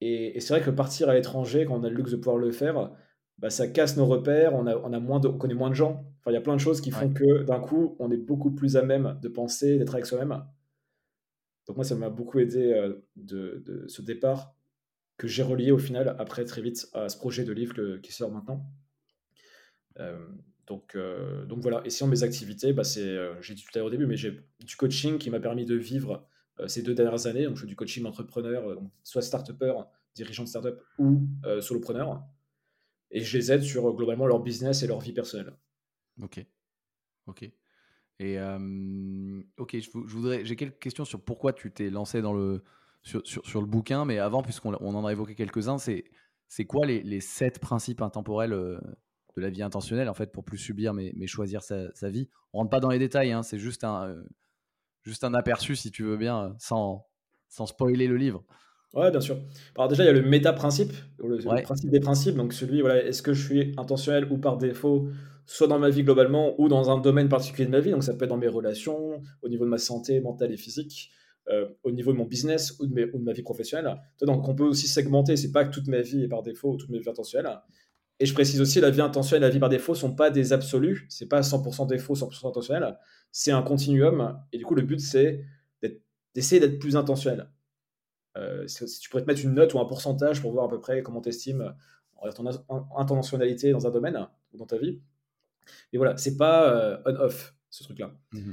et, c'est vrai que partir à l'étranger, quand on a le luxe de pouvoir le faire, bah, ça casse nos repères, on, a, on, a moins de, on connaît moins de gens. Enfin, il y a plein de choses qui font que d'un coup, on est beaucoup plus à même de penser, d'être avec soi-même. Donc moi, ça m'a beaucoup aidé euh, de, ce départ que j'ai relié au final, après très vite, à ce projet de livre qui sort maintenant. Euh, donc, euh, donc voilà, et sinon mes activités, bah, c'est, j'ai dit tout à l'heure au début, mais j'ai du coaching qui m'a permis de vivre euh, ces deux dernières années. Donc, je fais du coaching entrepreneur, euh, soit start-upper, dirigeant de start-up ou euh, solopreneur. Et je les aide sur globalement leur business et leur vie personnelle. Ok. Ok. Et ok, je, voudrais, j'ai quelques questions sur pourquoi tu t'es lancé dans le, sur, sur, le bouquin, mais avant, puisqu'on on en a évoqué quelques-uns, c'est, c'est quoi les, les, sept principes intemporels de la vie intentionnelle, en fait, pour plus subir mais, mais choisir sa, sa vie On rentre pas dans les détails, hein, c'est juste un, juste un aperçu, si tu veux bien, euh, sans, sans spoiler le livre. Ouais, bien sûr. Alors déjà, il y a le méta-principe, le, principe des principes. Donc celui, voilà, est-ce que je suis intentionnel ou par défaut, soit dans ma vie globalement ou dans un domaine particulier de ma vie. Donc ça peut être dans mes relations, au niveau de ma santé mentale et physique, euh, au niveau de mon business ou de, mes, ou de ma vie professionnelle. Donc on peut aussi segmenter. C'est pas que toute ma vie est par défaut ou toute ma vie intentionnelle. Et je précise aussi, la vie intentionnelle et la vie par défaut sont pas des absolus. C'est pas 100% défaut, 100% intentionnel. C'est un continuum. Et du coup, le but, c'est d'essayer d'être plus intentionnel. Euh, si tu pourrais te mettre une note ou un pourcentage pour voir à peu près comment tu estimes ton intentionnalité dans un domaine ou dans ta vie. Et voilà, c'est pas euh, on-off, ce truc-là. Mmh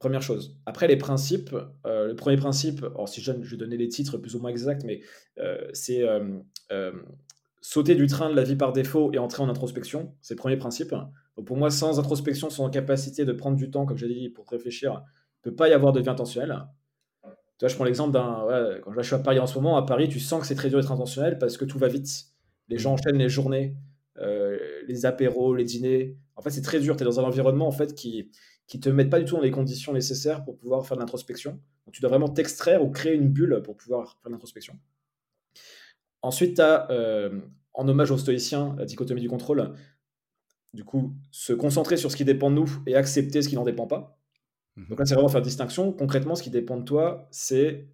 Première chose. Après, les principes. Euh, le premier principe, alors si je, je vais donner les titres plus ou moins exacts, mais c'est sauter du train de la vie par défaut et entrer en introspection. C'est le premier principe. Pour moi, sans introspection, sans capacité de prendre du temps, comme j'ai dit, pour réfléchir, il ne peut pas y avoir de vie intentionnelle. Tu vois, je prends l'exemple d'un. quand je suis à Paris en ce moment, à Paris, tu sens que c'est très dur d'être intentionnel parce que tout va vite. Les gens enchaînent les journées, euh, les apéros, les dîners. En fait, c'est très dur. Tu es dans un environnement en fait, qui ne te met pas du tout dans les conditions nécessaires pour pouvoir faire de l'introspection. Donc tu dois vraiment t'extraire ou créer une bulle pour pouvoir faire de l'introspection. Ensuite, tu as, euh, en hommage aux stoïciens, la dichotomie du contrôle, du coup, se concentrer sur ce qui dépend de nous et accepter ce qui n'en dépend pas. Mhm. Donc là, c'est vraiment faire distinction. Concrètement, ce qui dépend de toi, c'est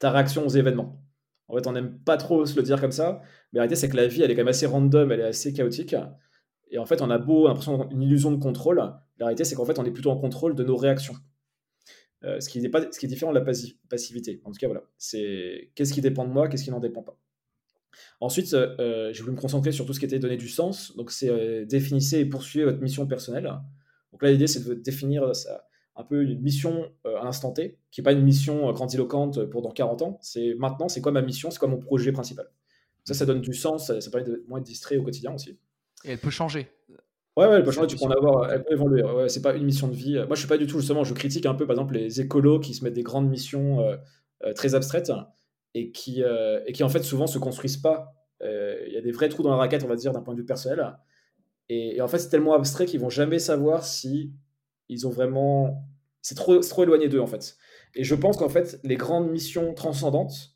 ta réaction aux événements. En fait, on n'aime pas trop se le dire comme ça, mais la réalité, c'est que la vie, elle est quand même assez random, elle est assez chaotique. Et en fait, on a beau l'impression une illusion de contrôle. La réalité, c'est qu'en fait, on est plutôt en contrôle de nos réactions. ce, qui n'est pas, ce qui est différent de la passivité. En tout cas, voilà. C'est qu'est-ce qui dépend de moi, qu'est-ce qui n'en dépend pas. Ensuite, j'ai voulu me concentrer sur tout ce qui était donner du sens. Donc, c'est définissez et poursuivre votre mission personnelle. Donc là, l'idée, c'est de définir ça, un peu une mission à l'instant T, qui n'est pas une mission grandiloquente pour dans 40 ans. C'est maintenant, c'est quoi ma mission, c'est quoi mon projet principal? Ça, ça donne du sens, ça, permet de moins être distrait au quotidien aussi. Et elle peut changer. Ouais, ouais, elle peut changer, tu peux en avoir, elle peut évoluer. Ouais, c'est pas une mission de vie. Moi, je suis pas du tout, justement, je critique un peu, par exemple, les écolos qui se mettent des grandes missions euh, euh, très abstraites et qui, euh, et qui, en fait, souvent se construisent pas. Il y a des vrais trous dans la raquette, on va dire, d'un point de vue personnel. Et, en fait, c'est tellement abstrait qu'ils vont jamais savoir si ils ont vraiment. C'est trop, trop éloigné d'eux, en fait. Et je pense qu'en fait, les grandes missions transcendantes,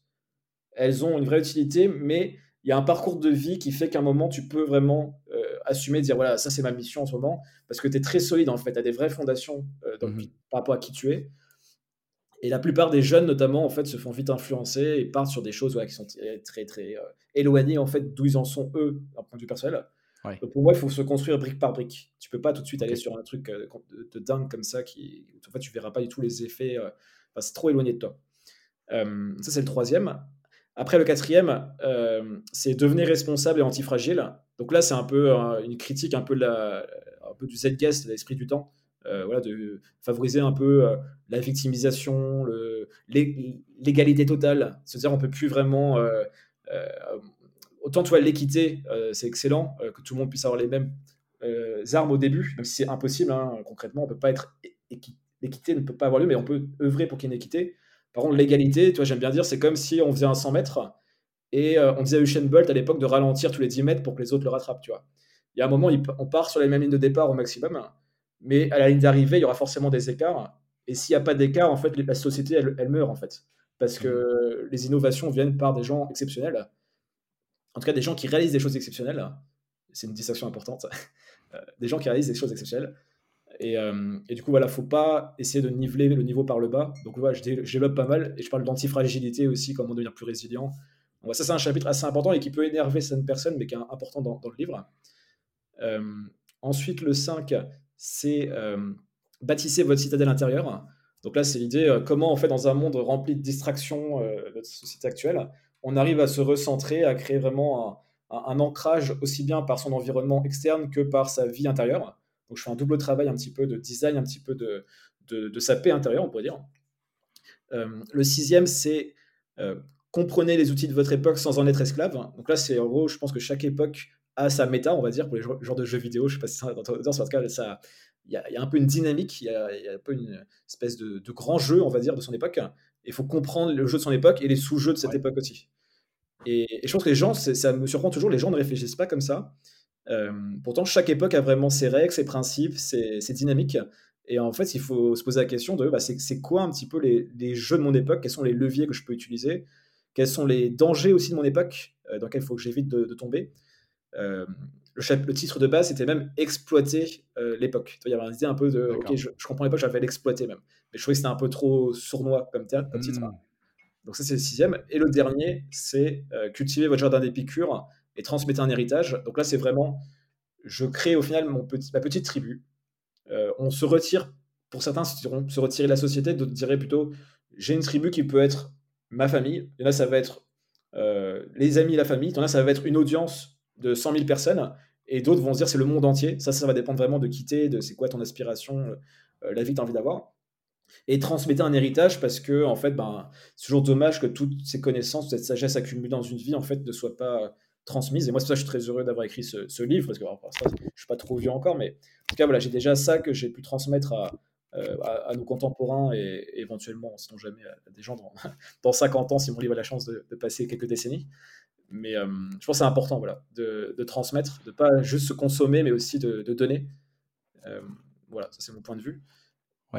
elles ont une vraie utilité, mais il y a un parcours de vie qui fait qu'à un moment, tu peux vraiment euh, assumer, dire voilà, ça c'est ma mission en ce moment, parce que tu es très solide en fait, tu as des vraies fondations euh, mmh par rapport à qui tu es. Et la plupart des jeunes, notamment, en fait, se font vite influencer et partent sur des choses qui sont très, très euh, éloignées en fait d'où ils en sont eux, d'un point de vue personnel. Donc pour moi, il faut se construire brique par brique. Tu peux pas tout de suite aller sur un truc de, dingue comme ça qui, en fait, tu verras pas du tout les effets. c'est trop éloigné de toi. ça, c'est le troisième. Après, le quatrième, euh, c'est devenir responsable et antifragile. Donc là, c'est un peu une critique un peu, la, un peu du Z-guest, l'esprit du temps. Euh, voilà, de favoriser un peu euh, la victimisation, l'égalité totale. C'est-à-dire, on peut plus vraiment. autant, tu vois, l'équité, c'est excellent, que tout le monde puisse avoir les mêmes armes au début, même si c'est impossible. Hein, concrètement, on peut pas être. L'équité ne peut pas avoir lieu, mais on peut œuvrer pour qu'il y ait une équité. Par contre, l'égalité, tu vois, j'aime bien dire, c'est comme si on faisait un 100 mètres et euh, on disait à Usain Bolt à l'époque de ralentir tous les 10 mètres pour que les autres le rattrapent, tu vois. Il y a un moment, on part sur la même ligne de départ au maximum, mais à la ligne d'arrivée, il y aura forcément des écarts. Et s'il n'y a pas d'écart, en fait, la société, elle, meurt, en fait. Parce que les innovations viennent par des gens exceptionnels. En tout cas, des gens qui réalisent des choses exceptionnelles. C'est une distinction importante. *laughs* Euh, des gens qui réalisent des choses exceptionnelles. Euh, et, du coup, voilà, faut pas essayer de niveler le niveau par le bas. Donc, voilà, je, développe pas mal et je parle d'antifragilité aussi, comment devenir plus résilient. Donc, ça, c'est un chapitre assez important et qui peut énerver certaines personnes, mais qui est important dans, le livre. Euh, ensuite, le 5, c'est euh, bâtissez votre citadelle intérieure. Donc là, c'est l'idée euh, comment, en fait, dans un monde rempli de distractions de notre société actuelle, on arrive à se recentrer, à créer vraiment un ancrage aussi bien par son environnement externe que par sa vie intérieure. Donc je fais un double travail un petit peu de design, un petit peu de, de, sa paix intérieure, on pourrait dire. Euh, le sixième, c'est euh, comprenez les outils de votre époque sans en être esclave. Donc là, c'est en gros, je pense que chaque époque a sa méta, on va dire, pour les genres de jeux vidéo. Je ne sais pas si c'est dans ton en tout cas, ça, il y, a un peu une dynamique, il y, a, un peu une espèce de, grand jeu, on va dire, de son époque. Il faut comprendre le jeu de son époque et les sous-jeux de cette époque aussi. Et, et, je pense que les gens, ça me surprend toujours, les gens ne réfléchissent pas comme ça. Euh, pourtant, chaque époque a vraiment ses règles, ses principes, ses, dynamiques. Et en fait, il faut se poser la question de bah, c'est quoi un petit peu les, jeux de mon époque? Quels sont les leviers que je peux utiliser? Quels sont les dangers aussi de mon époque euh, dans lesquels il faut que j'évite de, tomber? Euh, le, le, titre de base, c'était même exploiter l'époque. Il y avait une idée un peu de ok, je, je comprends l'époque, j'avais l'exploiter même. Mais je trouvais que c'était un peu trop sournois comme, titre. Hmm. Donc, ça, c'est le sixième. Et le dernier, c'est cultiver votre jardin d'épicure et transmettre un héritage. Donc là, c'est vraiment, je crée au final mon petit, ma petite tribu. Euh, on se retire, pour certains, se retirer de la société, d'autres diraient plutôt, j'ai une tribu qui peut être ma famille. Et là, ça va être euh, les amis, la famille. Là, ça va être une audience de 100 000 personnes. Et d'autres vont se dire, c'est le monde entier. Ça, ça va dépendre vraiment de quitter, de c'est quoi ton aspiration, euh, la vie que tu as envie d'avoir et transmettre un héritage parce que en fait ben c'est toujours dommage que toutes ces connaissances cette sagesse accumulée dans une vie en fait ne soit pas transmise. Et moi, c'est ça je suis très heureux d'avoir écrit ce, livre, parce que je ne suis pas trop vieux encore, mais en tout cas, voilà, j'ai déjà ça que j'ai pu transmettre à, euh, à, nos contemporains et, éventuellement, sinon jamais, à des gens dans, *laughs* dans 50 ans, si mon livre a la chance de, passer quelques décennies. Mais euh, je pense que c'est important voilà, de, de, transmettre, de pas juste se consommer, mais aussi de, donner. Euh, voilà, ça c'est mon point de vue.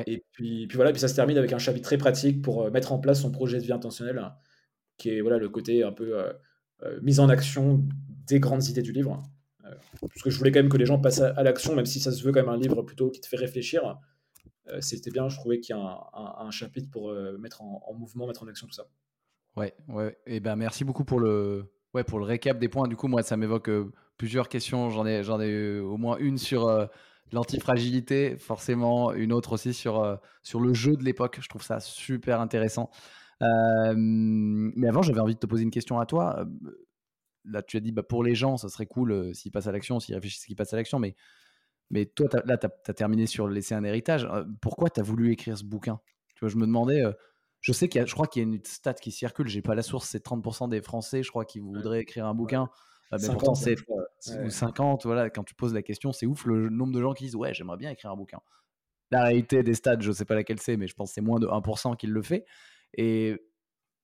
Et puis, puis voilà, puis ça se termine avec un chapitre très pratique pour mettre en place son projet de vie intentionnel, qui est voilà, le côté un peu euh, mise en action des grandes idées du livre. Euh, parce que je voulais quand même que les gens passent à, l'action, même si ça se veut quand même un livre plutôt qui te fait réfléchir. Euh, c'était bien, je trouvais qu'il y a un, chapitre pour mettre en, mouvement, mettre en action tout ça. Ouais, ouais. Et eh ben merci beaucoup pour le, ouais, pour le récap des points. Du coup, moi, ça m'évoque plusieurs questions. J'en ai, j'en ai au moins une sur l'antifragilité, forcément une autre aussi sur, sur le jeu de l'époque. Je trouve ça super intéressant. mais avant, j'avais envie de te poser une question à toi. Là, tu as dit, bah, pour les gens, ça serait cool s'ils passent à l'action, s'ils réfléchissent qu'ils passent à l'action. Mais, mais toi, là, tu as, terminé sur laisser un héritage. pourquoi tu as voulu écrire ce bouquin? Tu vois, je me demandais, je sais qu'il y a, je crois qu'il y a une stat qui circule, j'ai pas la source, c'est 30% des Français, je crois, qui voudraient écrire un bouquin. mais 50, pourtant, c'est ou 50, voilà, quand tu poses la question, c'est ouf le nombre de gens qui disent Ouais, j'aimerais bien écrire un bouquin. La réalité des stats, je sais pas laquelle c'est, mais je pense que c'est moins de 1% qui le fait. Et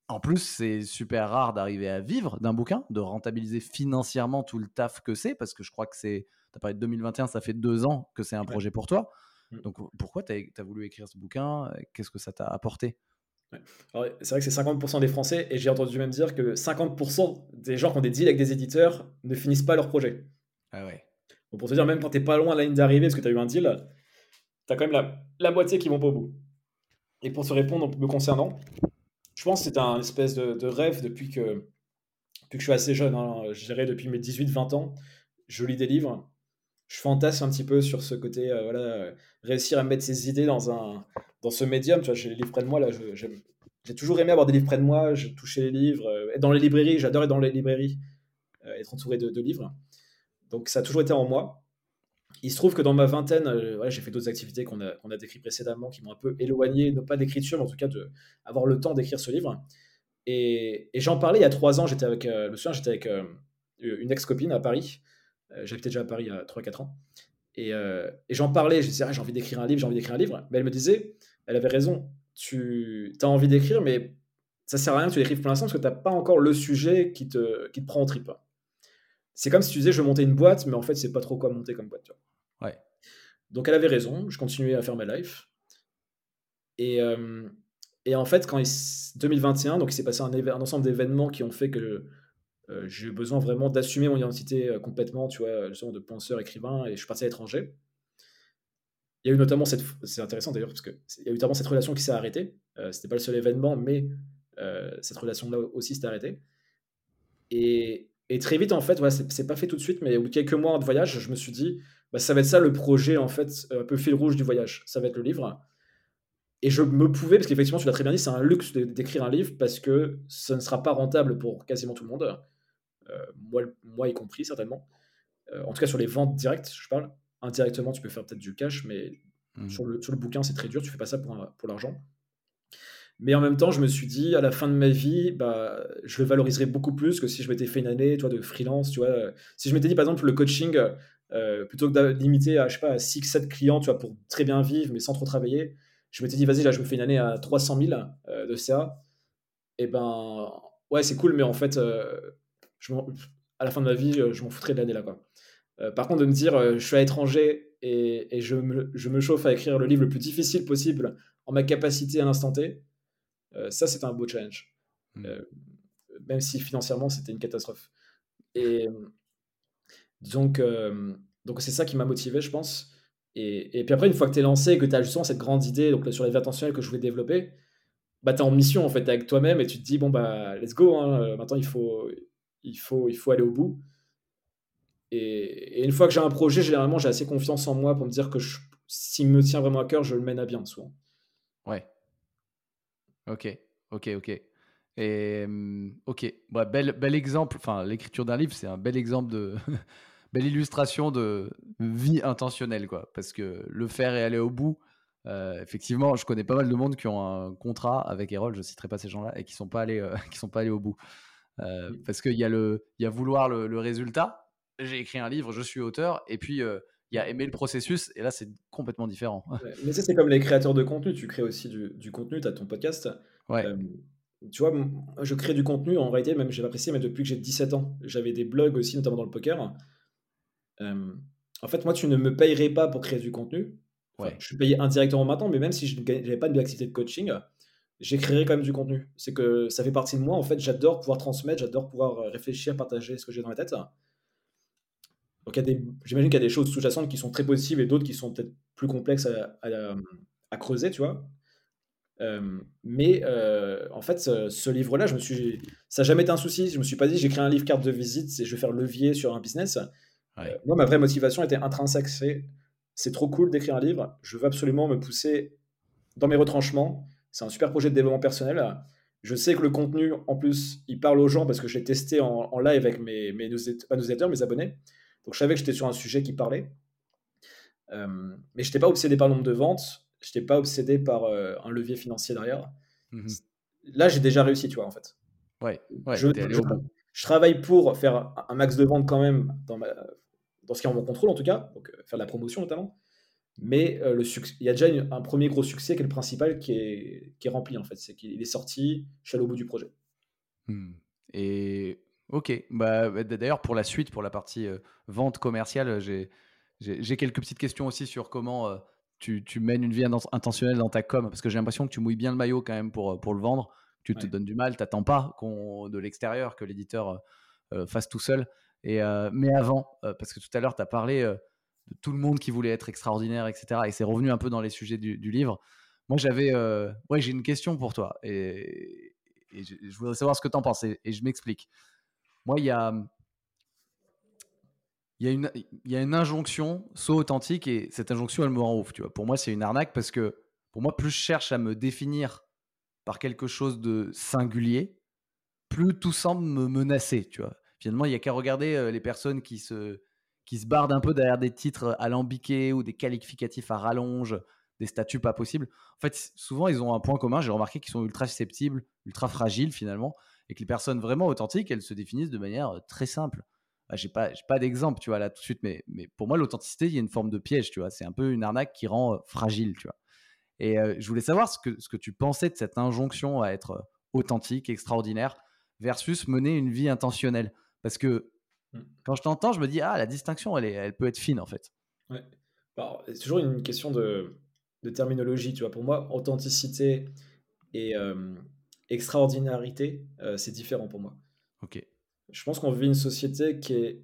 en plus, c'est super rare d'arriver à vivre d'un bouquin, de rentabiliser financièrement tout le taf que c'est, parce que je crois que c'est. Tu as parlé de 2021, ça fait deux ans que c'est un projet pour toi. Mmh. Donc pourquoi tu as, voulu écrire ce bouquin? Qu'est-ce que ça t'a apporté? C'est vrai que c'est 50% des Français, et j'ai entendu même dire que 50% des gens qui ont des deals avec des éditeurs ne finissent pas leur projet. Ah ouais. pour te dire, même quand t'es pas loin de la ligne d'arrivée parce que tu as eu un deal, tu as quand même la, la, moitié qui vont pas au bout. Et pour te répondre me concernant, je pense que c'est un espèce de, rêve depuis que, depuis que je suis assez jeune, hein, je dirais depuis mes 18-20 ans, je lis des livres, je fantasme un petit peu sur ce côté, euh, voilà, réussir à mettre ses idées dans un, dans ce médium, tu vois, j'ai les livres près de moi, là, j'ai toujours aimé avoir des livres près de moi, je touchais les livres, euh, être dans les librairies, j'adore être dans les librairies, euh, être entouré de, livres. Donc ça a toujours été en moi. Il se trouve que dans ma vingtaine, euh, j'ai fait d'autres activités qu'on a, décrites précédemment, qui m'ont un peu éloigné, non pas d'écriture, mais en tout cas d'avoir le temps d'écrire ce livre. Et, j'en parlais il y a trois ans, j'étais avec, le j'étais avec une ex-copine à Paris. J'habitais déjà à Paris il y a 3-4 ans. Et, j'en parlais, je disais, ah, j'ai envie d'écrire un livre, j'ai envie d'écrire un livre. Mais elle me disait, elle avait raison. Tu as envie d'écrire, mais ça sert à rien que tu l'écrives pour l'instant parce que tu n'as pas encore le sujet qui te, qui te prend en trip. C'est comme si tu disais je veux monter une boîte, mais en fait, c'est pas trop quoi monter comme boîte. Ouais. Donc elle avait raison, je continuais à faire ma life. Et, euh, et en fait, quand il, 2021, donc il s'est passé un, un ensemble d'événements qui ont fait que euh, j'ai eu besoin vraiment d'assumer mon identité euh, complètement, tu vois, de penseur, écrivain, et je suis parti à l'étranger. Il y a eu notamment cette. C'est intéressant d'ailleurs, parce qu'il y a eu notamment cette relation qui s'est arrêtée. Euh, C'était pas le seul événement, mais euh, cette relation-là aussi s'est arrêtée. Et, et, très vite, en fait, voilà, c'est pas fait tout de suite, mais au bout de quelques mois de voyage, je me suis dit, bah, ça va être ça le projet, en fait, un peu fil rouge du voyage. Ça va être le livre. Et je me pouvais, parce qu'effectivement, tu l'as très bien dit, c'est un luxe d'écrire un livre parce que ça ne sera pas rentable pour quasiment tout le monde, euh, moi, moi y compris certainement. Euh, en tout cas, sur les ventes directes, je parle indirectement, tu peux faire peut-être du cash, mais mmh. sur, le, sur le bouquin, c'est très dur, tu fais pas ça pour, pour l'argent. Mais en même temps, je me suis dit, à la fin de ma vie, bah, je le valoriserais beaucoup plus que si je m'étais fait une année toi, de freelance. Tu vois. Si je m'étais dit, par exemple, le coaching, euh, plutôt que de limiter à, je sais pas, 6-7 clients tu vois, pour très bien vivre, mais sans trop travailler, je m'étais dit, vas-y, là, je me fais une année à 300 000 euh, de CA. Et ben, ouais, c'est cool, mais en fait, euh, je à la fin de ma vie, je m'en foutrais de l'année là. Quoi. Euh, par contre, de me dire, euh, je suis à l'étranger et, je, me, chauffe à écrire le livre le plus difficile possible en ma capacité à l'instant T, euh, ça, c'est un beau challenge. Hmm. même si financièrement, c'était une catastrophe. Et donc, donc c'est ça qui m'a motivé, je pense. Et, puis après, une fois que tu es lancé et que tu as justement cette grande idée donc sur les que je voulais développer, bah, tu es en mission en fait avec toi-même et tu te dis, bon, bah, let's go, hein, maintenant il faut, il, faut, il faut aller au bout. Et, une fois que j'ai un projet, généralement, j'ai assez confiance en moi pour me dire que s'il me tient vraiment à cœur, je le mène à bien souvent. Ouais. Ok, ok, ok. Et hum, ok, bah, bel, bel exemple. Enfin, l'écriture d'un livre, c'est un bel exemple de *laughs* belle illustration de vie intentionnelle, quoi. Parce que le faire et aller au bout. Euh, effectivement, je connais pas mal de monde qui ont un contrat avec Erol, je citerai pas ces gens-là, et qui sont pas allés, euh, *laughs* qui sont pas allés au bout. Euh, parce qu'il y a le, il y a vouloir le, le résultat, j'ai écrit un livre, je suis auteur, et puis il y a aimer le processus, et là c'est complètement différent. mais ça c'est comme les créateurs de contenu, tu crées aussi du, contenu, tu as ton podcast. Ouais. tu vois, je crée du contenu, en réalité, même j'ai apprécié, mais depuis que j'ai 17 ans, j'avais des blogs aussi, notamment dans le poker. en fait, moi, tu ne me payerais pas pour créer du contenu. ouais. Je suis payé indirectement maintenant, mais même si je n'avais pas de activité de coaching, j'écrirais quand même du contenu. C'est que ça fait partie de moi. En fait, j'adore pouvoir transmettre, j'adore pouvoir réfléchir, partager ce que j'ai dans la tête. Donc j'imagine qu'il y a des choses sous-jacentes qui sont très possibles et d'autres qui sont peut-être plus complexes à, creuser, tu vois. Euh, mais euh, en fait, ce, livre-là, je me suis, ça n'a jamais été un souci. Je me suis pas dit, j'écris un livre carte de visite et je vais faire levier sur un business. Euh, moi, ma vraie motivation était intrinsèque. C'est c'est trop cool d'écrire un livre, je veux absolument me pousser dans mes retranchements, c'est un super projet de développement personnel. Je sais que le contenu, en plus, il parle aux gens parce que je l'ai testé en, live avec mes, mes pas mes abonnés. Donc je savais que j'étais sur un sujet qui parlait. Euh, mais je n'étais pas obsédé par le nombre de ventes, je n'étais pas obsédé par euh, un levier financier derrière. Mmh Là, j'ai déjà réussi, tu vois, en fait. Ouais, je, je, travaille pour faire un max de ventes quand même dans, ma, dans ce qui est en mon contrôle, en tout cas, donc euh, faire de la promotion notamment. Mais le il y a déjà un premier gros succès qui est le principal qui est, qui est rempli, en fait. C'est qu'il est sorti, je suis allé au bout du projet. Mmh. Et ok, bah, bah d'ailleurs, pour la suite, pour la partie vente commerciale, j'ai j'ai quelques petites questions aussi sur comment euh, tu, mènes une vie intentionnelle dans ta com, parce que j'ai l'impression que tu mouilles bien le maillot quand même pour, euh, pour le vendre. Tu te donnes du mal, tu n'attends pas de l'extérieur que l'éditeur euh, fasse tout seul. Et, mais avant, parce que tout à l'heure, tu as parlé de tout le monde qui voulait être extraordinaire, etc. Et c'est revenu un peu dans les sujets du, livre. Moi, j'avais, ouais, j'ai une question pour toi. Et, je, voudrais savoir ce que tu en penses. et je m'explique. Moi, il y a, une, injonction, so authentique, et cette injonction, elle me rend ouf. Tu vois. Pour moi, c'est une arnaque parce que, pour moi, plus je cherche à me définir par quelque chose de singulier, plus tout semble me menacer. Tu vois. Finalement, il n'y a qu'à regarder euh, les personnes qui se, qui se bardent un peu derrière des titres alambiqués ou des qualificatifs à rallonge, des statuts pas possibles. En fait, souvent, ils ont un point commun. J'ai remarqué qu'ils sont ultra susceptibles, ultra fragiles finalement, et que les personnes vraiment authentiques, elles se définissent de manière euh, très simple. Bah, j'ai pas, pas d'exemple, tu vois, là tout de suite, mais, mais pour moi, l'authenticité, il y a une forme de piège, tu vois. C'est un peu une arnaque qui rend fragile, tu vois. Et je voulais savoir ce que, ce que tu pensais de cette injonction à être authentique, extraordinaire, versus mener une vie intentionnelle. Parce que mmh. quand je t'entends, je me dis, ah, la distinction, elle, est, elle peut être fine, en fait. Ouais. Bah, c'est toujours une question de, de, terminologie, tu vois. Pour moi, authenticité et extraordinarité, c'est différent pour moi. Ok je pense qu'on vit une société qui est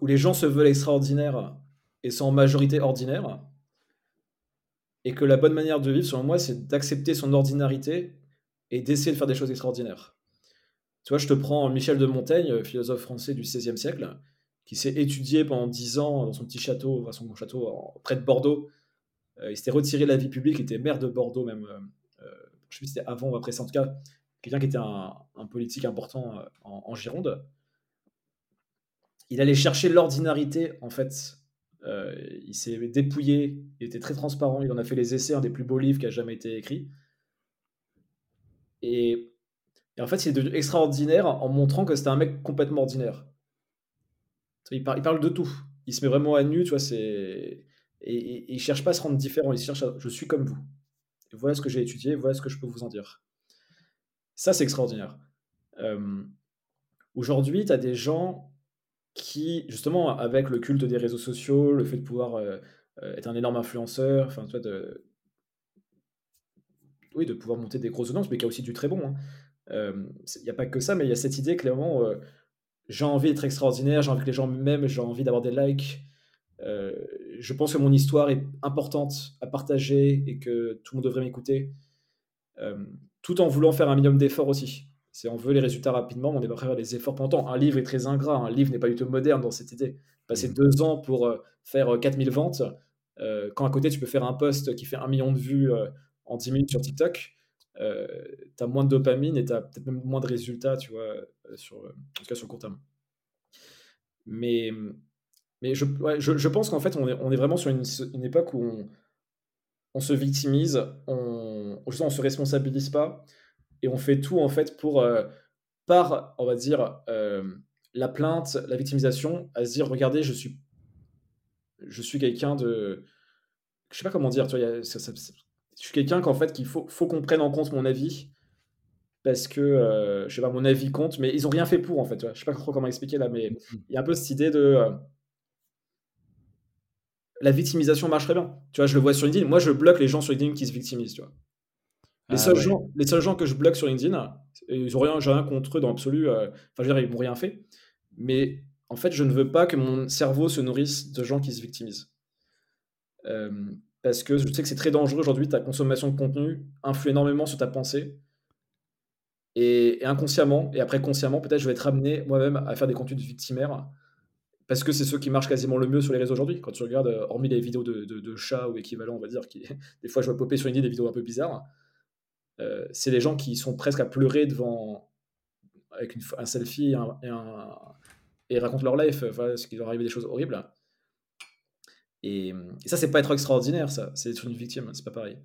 où les gens se veulent extraordinaires et sont en majorité ordinaires. Et que la bonne manière de vivre, selon moi, c'est d'accepter son ordinarité et d'essayer de faire des choses extraordinaires. Tu vois, je te prends Michel de Montaigne, philosophe français du XVIe siècle, qui s'est étudié pendant dix ans dans son petit château, enfin son château près de Bordeaux. Euh, il s'était retiré de la vie publique, il était maire de Bordeaux même. Je sais plus si c'était avant ou après ça. En tout cas, quelqu'un qui était un, politique important euh, en, Gironde, il allait chercher l'ordinarité, en fait. Euh, il s'est dépouillé, il était très transparent, il en a fait les essais, un des plus beaux livres qui a jamais été écrit. Et, en fait, il est devenu extraordinaire en montrant que c'était un mec complètement ordinaire. Il, il, parle de tout. Il se met vraiment à nu, tu vois, c'est... Et, il cherche pas à se rendre différent, il cherche à... Je suis comme vous. Voilà ce que j'ai étudié, voilà ce que je peux vous en dire. Ça, c'est extraordinaire. Aujourd'hui, tu as des gens qui, justement, avec le culte des réseaux sociaux, le fait de pouvoir être un énorme influenceur, enfin, de, oui, de pouvoir monter des grosses audiences, mais qui a aussi du très bon. Il hein. n'y a pas que ça, mais il y a cette idée, clairement, j'ai envie d'être extraordinaire, j'ai envie que les gens m'aiment, j'ai envie d'avoir des likes. Je pense que mon histoire est importante à partager et que tout le monde devrait m'écouter tout en voulant faire un minimum d'efforts aussi. C'est on veut les résultats rapidement, mais on n'est pas prêt à faire des efforts pendant. Un livre est très ingrat, un livre n'est pas du tout moderne dans cette idée. Passer mmh. deux ans pour euh, faire 4000 euh, ventes, euh, quand à côté tu peux faire un post qui fait un million de vues en 10 minutes sur TikTok, tu as moins de dopamine et tu as peut-être même moins de résultats, tu vois, sur, en tout cas sur le court terme. Mais, mais je, je, pense qu'en fait, on est, on est, vraiment sur une, une époque où on, on se victimise, on ne se responsabilise pas et on fait tout en fait pour, euh, par, on va dire, euh, la plainte, la victimisation, à se dire, regardez, je suis, je suis quelqu'un de... Je sais pas comment dire, tu vois, je suis quelqu'un qu'en fait, qu'il faut, faut qu'on prenne en compte mon avis parce que, euh, je sais pas, mon avis compte, mais ils ont rien fait pour en fait. Tu vois. Je sais pas trop comment expliquer là, mais mmh. il y a un peu cette idée de la victimisation marcherait bien. Tu vois, je le vois sur LinkedIn. Moi, je bloque les gens sur LinkedIn qui se victimisent, tu vois. Les, ah seuls, gens, les seuls gens que je bloque sur LinkedIn, ils n'ont rien, rien contre eux dans l'absolu. Euh, enfin, je veux dire, ils m'ont rien fait. Mais en fait, je ne veux pas que mon cerveau se nourrisse de gens qui se victimisent. Euh, parce que je sais que c'est très dangereux aujourd'hui. Ta consommation de contenu influe énormément sur ta pensée. Et, inconsciemment, et après consciemment, peut-être je vais être amené moi-même à faire des contenus victimaires parce que c'est ceux qui marchent quasiment le mieux sur les réseaux aujourd'hui. Quand tu regardes, hormis les vidéos de, chats ou équivalents, on va dire, qui, *laughs* des fois je vois popper sur une idée des vidéos un peu bizarres, c'est des gens qui sont presque à pleurer devant, avec un selfie et, un, et, racontent leur life, voilà, ce qui leur arrive des choses horribles. Et, ça, c'est pas être extraordinaire, ça, c'est être une victime, c'est pas pareil.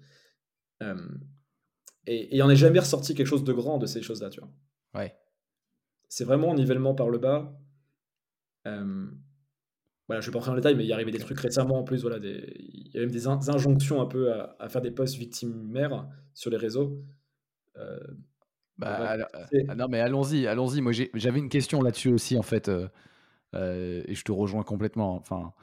et, il en est jamais ressorti quelque chose de grand de ces choses-là, tu vois. Ouais. C'est vraiment nivellement par le bas. Voilà, je vais pas rentrer dans le détail, mais il y arrivé des trucs récemment en plus. Voilà, des, il y a même des injonctions un peu à, à, faire des posts victimaires sur les réseaux. Euh, bah, ah non, mais allons-y, allons-y. Moi, j'avais une question là-dessus aussi, en fait, euh, euh, et je te rejoins complètement. Enfin,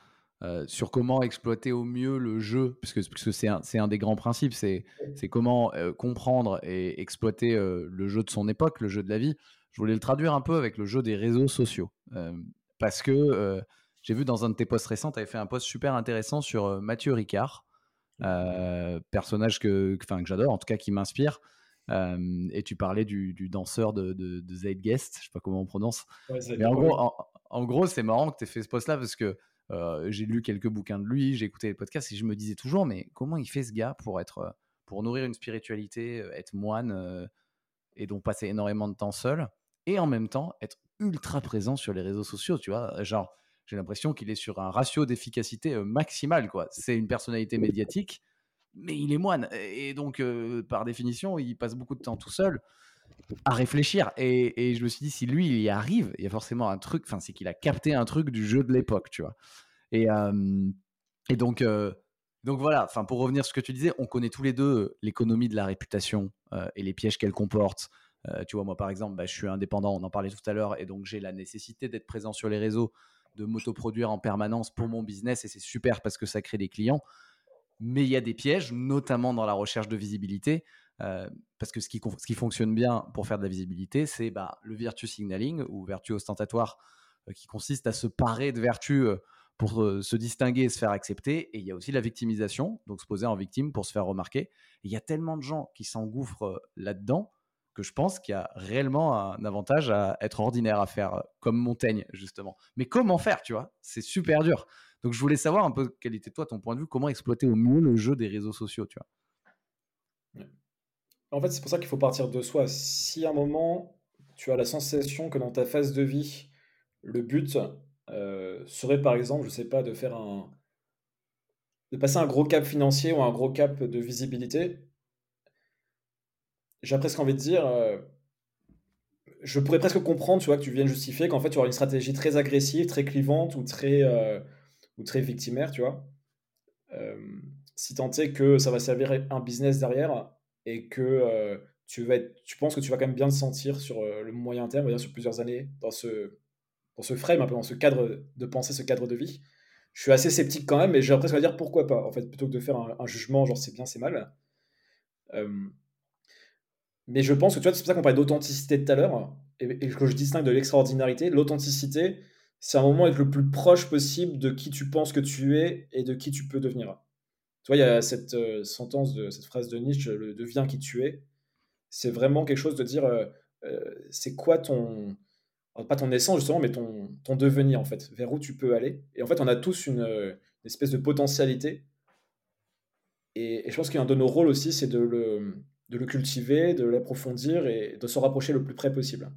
sur comment exploiter au mieux le jeu, puisque, puisque c'est un, un, des grands principes, c'est comment comprendre et exploiter le jeu de son époque, le jeu de la vie. Je voulais le traduire un peu avec le jeu des réseaux sociaux, parce que j'ai vu dans un de tes posts récents, tu avais fait un post super intéressant sur Mathieu Ricard, mmh. personnage que, que j'adore, en tout cas qui m'inspire et tu parlais du, danseur de, de, de, Zeitgeist, je sais pas comment on prononce. Mais en gros, en, gros, c'est marrant que tu aies fait ce post-là parce que j'ai lu quelques bouquins de lui, j'ai écouté les podcasts et je me disais toujours, mais comment il fait ce gars pour être, pour nourrir une spiritualité, être moine et donc passer énormément de temps seul et en même temps être ultra présent sur les réseaux sociaux, tu vois, genre j'ai l'impression qu'il est sur un ratio d'efficacité maximal, quoi. C'est une personnalité médiatique mais il est moine. Et donc, euh, par définition, il passe beaucoup de temps tout seul à réfléchir. Et, je me suis dit, si lui, il y arrive, il y a forcément un truc, enfin, c'est qu'il a capté un truc du jeu de l'époque, tu vois. Et, et donc, euh, donc voilà, enfin, pour revenir sur ce que tu disais, on connaît tous les deux l'économie de la réputation euh, et les pièges qu'elle comporte. Tu vois, moi, par exemple, bah, je suis indépendant, on en parlait tout à l'heure, et donc j'ai la nécessité d'être présent sur les réseaux, de m'autoproduire en permanence pour mon business, et c'est super parce que ça crée des clients mais il y a des pièges, notamment dans la recherche de visibilité. Euh, parce que ce qui, ce qui, fonctionne bien pour faire de la visibilité, c'est bah, le virtue signaling ou vertu ostentatoire euh, qui consiste à se parer de vertu euh, pour se distinguer et se faire accepter. Et il y a aussi la victimisation, donc se poser en victime pour se faire remarquer. il y a tellement de gens qui s'engouffrent là-dedans que je pense qu'il y a réellement un avantage à être ordinaire, à faire comme Montaigne, justement. Mais comment faire, tu vois? C'est super dur. Donc je voulais savoir un peu quel était toi ton point de vue, comment exploiter au mieux le jeu des réseaux sociaux, tu vois? En fait, c'est pour ça qu'il faut partir de soi. Si à un moment tu as la sensation que dans ta phase de vie, le but euh, serait par exemple, je sais pas, de faire un, de passer un gros cap financier ou un gros cap de visibilité, j'ai presque envie de dire, euh, je pourrais presque comprendre, tu vois, que tu viennes justifier qu'en fait tu auras une stratégie très agressive, très clivante ou très euh, ou très victimaire, tu vois. Euh, si tant est que ça va servir un business derrière et que tu, vas tu penses que tu vas quand même bien te sentir sur le moyen terme, sur plusieurs années, dans ce, dans ce frame, dans ce cadre de pensée, ce cadre de vie, je suis assez sceptique quand même, mais j'ai presque à dire pourquoi pas, en fait, plutôt que de faire un, jugement, genre c'est bien, c'est mal. Mais je pense que tu vois, c'est pour ça qu'on parlait d'authenticité tout à l'heure, et, et, que je distingue de l'extraordinarité. L'authenticité, c'est un moment être le plus proche possible de qui tu penses que tu es et de qui tu peux devenir. Tu vois, il y a cette euh, sentence, de, cette phrase de Nietzsche, le deviens qui tu es. C'est vraiment quelque chose de dire, euh, euh, c'est quoi ton, pas ton essence justement, mais ton, ton devenir en fait, vers où tu peux aller. Et en fait, on a tous une, espèce de potentialité. Et, je pense qu'un de nos rôles aussi, c'est de le, de le cultiver, de l'approfondir et de se rapprocher le plus près possible.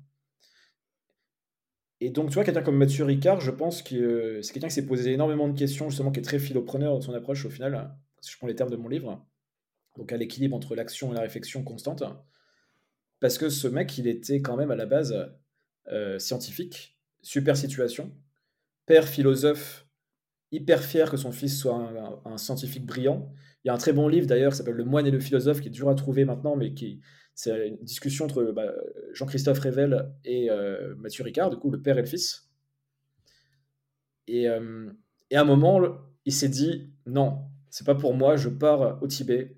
Et donc, tu vois, quelqu'un comme Mathieu Ricard, je pense que c'est quelqu'un qui s'est posé énormément de questions, justement, qui est très philopreneur dans son approche au final, si je prends les termes de mon livre. Donc, à l'équilibre entre l'action et la réflexion constante. Parce que ce mec, il était quand même à la base euh, scientifique, super situation, père philosophe, hyper fier que son fils soit un scientifique brillant. Y a un très bon livre d'ailleurs qui s'appelle Le moine et le philosophe, qui est dur à trouver maintenant, mais qui, c'est une discussion entre bah, Jean-Christophe Rével et euh, Mathieu Ricard, du coup, le père et le fils. Et, euh, et à un moment, il s'est dit non, c'est pas pour moi, je pars au Tibet.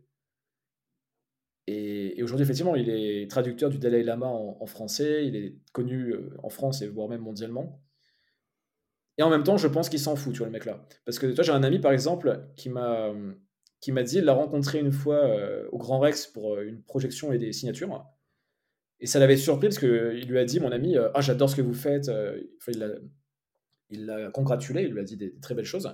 Et, aujourd'hui, effectivement, il est traducteur du Dalai Lama en, français, il est connu euh, en France et voire même mondialement. Et en même temps, je pense qu'il s'en fout, tu vois, le mec-là. Parce que toi, j'ai un ami, par exemple, qui m'a qui m'a dit, il l'a rencontré une fois euh, au Grand Rex pour euh, une projection et des signatures. Et ça l'avait surpris parce qu'il lui a dit, mon ami, euh, ah, j'adore ce que vous faites. il l'a congratulé, il lui a dit des, très belles choses.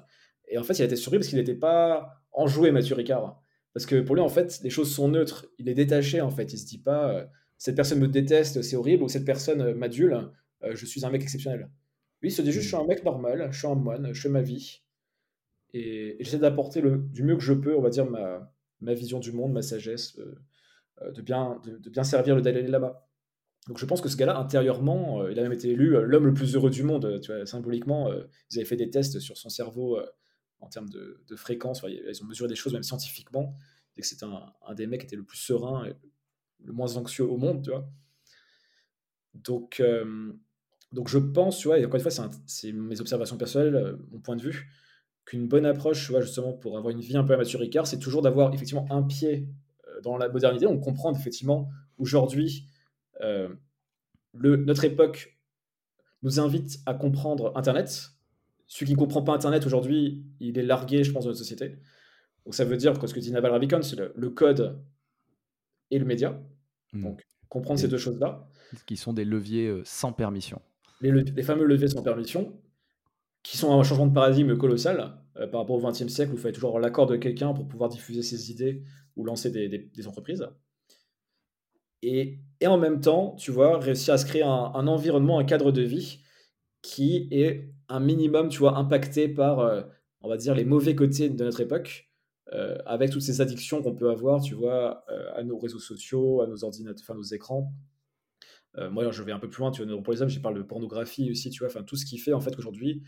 Et en fait, il a été surpris parce qu'il n'était pas enjoué, Mathieu Ricard. Parce que pour lui, en fait, les choses sont neutres. Il est détaché, en fait. Il se dit pas, cette personne me déteste, c'est horrible, ou cette personne m'adule, je suis un mec exceptionnel. Lui, il se dit juste, je suis un mec normal, je suis un moine, je fais ma vie. Et, j'essaie d'apporter du mieux que je peux, on va dire, ma, ma vision du monde, ma sagesse, de, bien, de, bien servir le Dalai Lama. Donc je pense que ce gars-là, intérieurement, euh, il a même été élu euh, l'homme le plus heureux du monde. Euh, tu vois, symboliquement, ils avaient fait des tests sur son cerveau en termes de, fréquence. ils ont mesuré des choses même scientifiquement. Et que c'était un, des mecs qui était le plus serein et le moins anxieux au monde, tu vois. Donc, donc je pense, tu vois, et encore une fois, c'est mes observations personnelles, mon point de vue, qu'une bonne approche, tu vois, justement, pour avoir une vie un peu amateur Ricard, c'est toujours d'avoir effectivement un pied dans la modernité. On comprend effectivement aujourd'hui euh, le, notre époque nous invite à comprendre Internet. Celui qui ne comprend pas Internet aujourd'hui, il est largué, je pense, dans notre société. Donc ça veut dire que ce que dit Naval Ravikant, c'est le, code et le média. Hmm. Donc comprendre ces deux choses-là. Qui sont des leviers euh, sans permission. Les, les, fameux leviers sans permission, qui sont un changement de paradigme colossal euh, par rapport au XXe siècle où il fallait toujours avoir l'accord de quelqu'un pour pouvoir diffuser ses idées ou lancer des, entreprises. Et, en même temps, tu vois, réussir à se créer un, environnement, un cadre de vie qui est un minimum, tu vois, impacté par, euh, on va dire, les mauvais côtés de notre époque, euh, avec toutes ces addictions qu'on peut avoir, tu vois, à nos réseaux sociaux, à nos ordinateurs, enfin nos écrans. Moi, je vais un peu plus loin, tu vois, pour les hommes, je parle de pornographie aussi, tu vois, enfin tout ce qui fait en fait qu'aujourd'hui,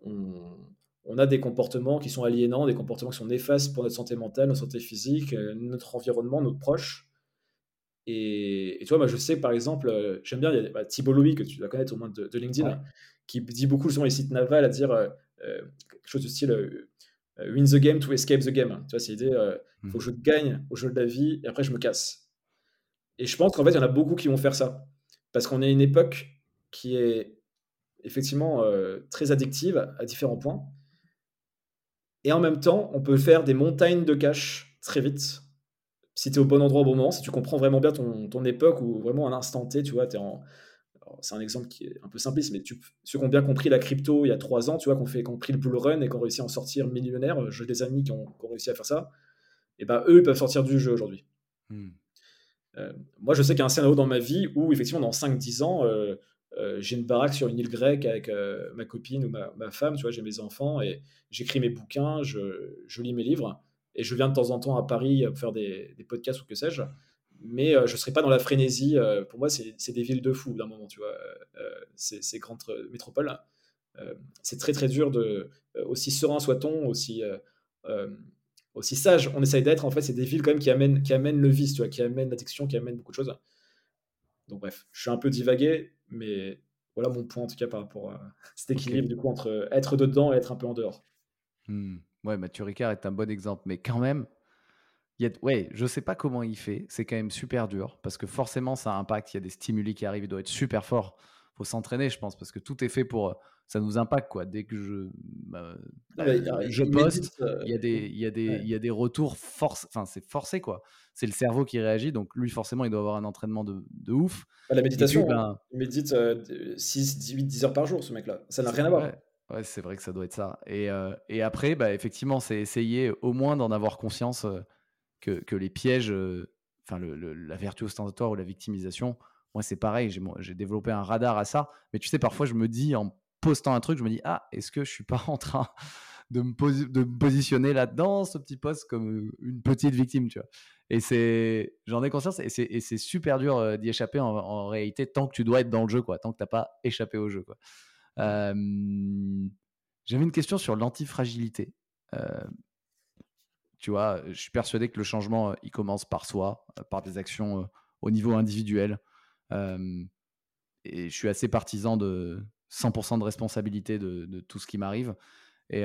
on, on, a des comportements qui sont aliénants, des comportements qui sont néfastes pour notre santé mentale, notre santé physique, notre environnement, nos proches. Et, tu vois, moi, je sais, par exemple, euh, j'aime bien, il y a bah, Thibault Louis, que tu dois connaître au moins de, LinkedIn, qui dit beaucoup sur les sites navals à dire euh, euh, quelque chose du style win the game to escape the game. Tu vois, c'est l'idée, il faut que je mmh. gagne au jeu de la vie et après je me casse. Et je pense qu'en fait, il y en a beaucoup qui vont faire ça. Parce qu'on est une époque qui est effectivement très addictive à différents points. Et en même temps, on peut faire des montagnes de cash très vite si tu es au bon endroit au bon moment, si tu comprends vraiment bien ton, ton époque ou vraiment un instant T, tu vois, en. C'est un exemple qui est un peu simpliste, mais tu, ceux qui ont bien compris la crypto il y a trois ans, tu vois, qu'on fait, qu'on pris le bull run et qu'on réussi à en sortir millionnaire, j'ai des amis qui ont, réussi à faire ça, et ben eux, ils peuvent sortir du jeu aujourd'hui. Hmm. Euh, moi, je sais qu'il y a un scénario dans ma vie où, effectivement, dans 5-10 ans, euh, euh, j'ai une baraque sur une île grecque avec ma copine ou ma, femme, tu vois, j'ai mes enfants et j'écris mes bouquins, je, lis mes livres et je viens de temps en temps à Paris faire des, podcasts ou que sais-je. Mais je ne serai pas dans la frénésie. Pour moi, c'est des villes de fous d'un moment, tu vois. Ces grandes métropoles. c'est très très dur de. aussi serein soit-on, aussi aussi sage on essaye d'être, en fait, c'est des villes quand même qui amènent, qui amènent le vice, tu vois, qui amènent l'addiction, qui amènent beaucoup de choses. Donc bref, je suis un peu divagué, mais voilà mon point en tout cas par rapport à *laughs* cet équilibre du coup entre être dedans et être un peu en dehors. Hmm. Ouais, Mathieu Ricard est un bon exemple, mais quand même, il y a, ouais, je sais pas comment il fait. C'est quand même super dur parce que forcément, ça impacte. Il y a des stimuli qui arrivent. Il doit être super fort. Faut s'entraîner, je pense, parce que tout est fait pour. Ça nous impacte quoi. Dès que je, bah, je poste, il y a des, il y a des, il y a des retours force. Enfin, c'est forcé quoi. C'est le cerveau qui réagit. Donc lui, forcément, il doit avoir un entraînement de, de ouf. Bah, la méditation, ben il médite 6, 18, 10 heures par jour, ce mec-là. Ça n'a rien à voir. Ouais, c'est vrai que ça doit être ça. Et, euh, et après, bah, effectivement, c'est essayer au moins d'en avoir conscience euh, que, que, les pièges, euh, enfin, le, la vertu ostentatoire ou la victimisation, moi, c'est pareil. J'ai développé un radar à ça. Mais tu sais, parfois, je me dis, en postant un truc, je me dis, ah, est-ce que je suis pas *laughs* en train de me, de me positionner là-dedans, ce petit poste, comme une petite victime, tu vois. Et c'est, j'en ai conscience, et c'est super dur d'y échapper en, réalité, tant que tu dois être dans le jeu, quoi, tant que tu n'as pas échappé au jeu, quoi. J'avais une question sur l'antifragilité. tu vois, je suis persuadé que le changement, il commence par soi, par des actions au niveau individuel. et je suis assez partisan de 100% de responsabilité de, tout ce qui m'arrive. Et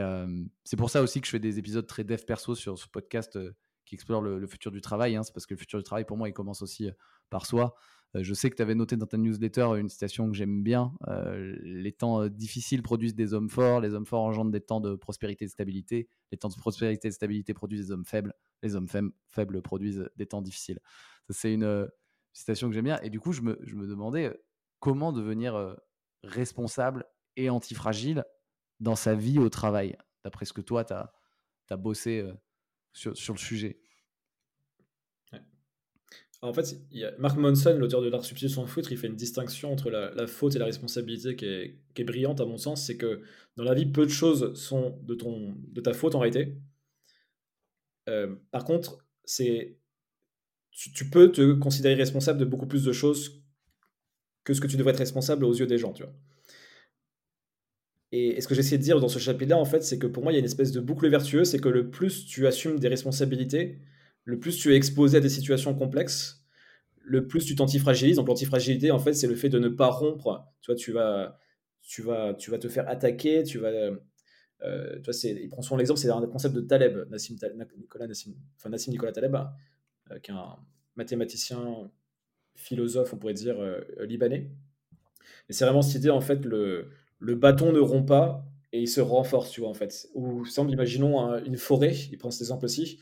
c'est pour ça aussi que je fais des épisodes très dev perso sur ce podcast qui explore le, futur du travail. Hein. C'est parce que le futur du travail, pour moi, il commence aussi par soi. Euh, je sais que tu avais noté dans ta newsletter une citation que j'aime bien. Euh, les temps euh, difficiles produisent des hommes forts, les hommes forts engendrent des temps de prospérité et de stabilité, les temps de prospérité et de stabilité produisent des hommes faibles, les hommes faibles produisent des temps difficiles. C'est une citation que j'aime bien. Et du coup, je me, demandais comment devenir responsable et antifragile dans sa vie au travail, d'après ce que toi, tu as, bossé euh, sur, sur, le sujet en fait, il y a Mark Monson, l'auteur de l'art substitution sans foutre, il fait une distinction entre la, faute et la responsabilité qui est, qui est brillante à mon sens. C'est que dans la vie, peu de choses sont de, ton, de ta faute en réalité. Euh, par contre, c'est tu, peux te considérer responsable de beaucoup plus de choses que ce que tu devrais être responsable aux yeux des gens, tu vois. Et, ce que j'essaie de dire dans ce chapitre-là, en fait, c'est que pour moi, il y a une espèce de boucle vertueuse, c'est que le plus tu assumes des responsabilités, le plus tu es exposé à des situations complexes, le plus tu t'antifragilises. Donc l'antifragilité, en fait, c'est le fait de ne pas rompre. Tu tu vas, tu vas, tu vas te faire attaquer, tu vas... Euh, tu il prend souvent l'exemple, c'est un concept de Taleb, Nassim, Nicolas, enfin, Nassim Nicolas Taleb, euh, qui est un mathématicien, philosophe, on pourrait dire, euh, libanais. Et c'est vraiment cette idée, en fait, le, le bâton ne rompt pas et il se renforce, tu vois, en fait. Ou, semble, imaginons une forêt, il prend cet exemple aussi,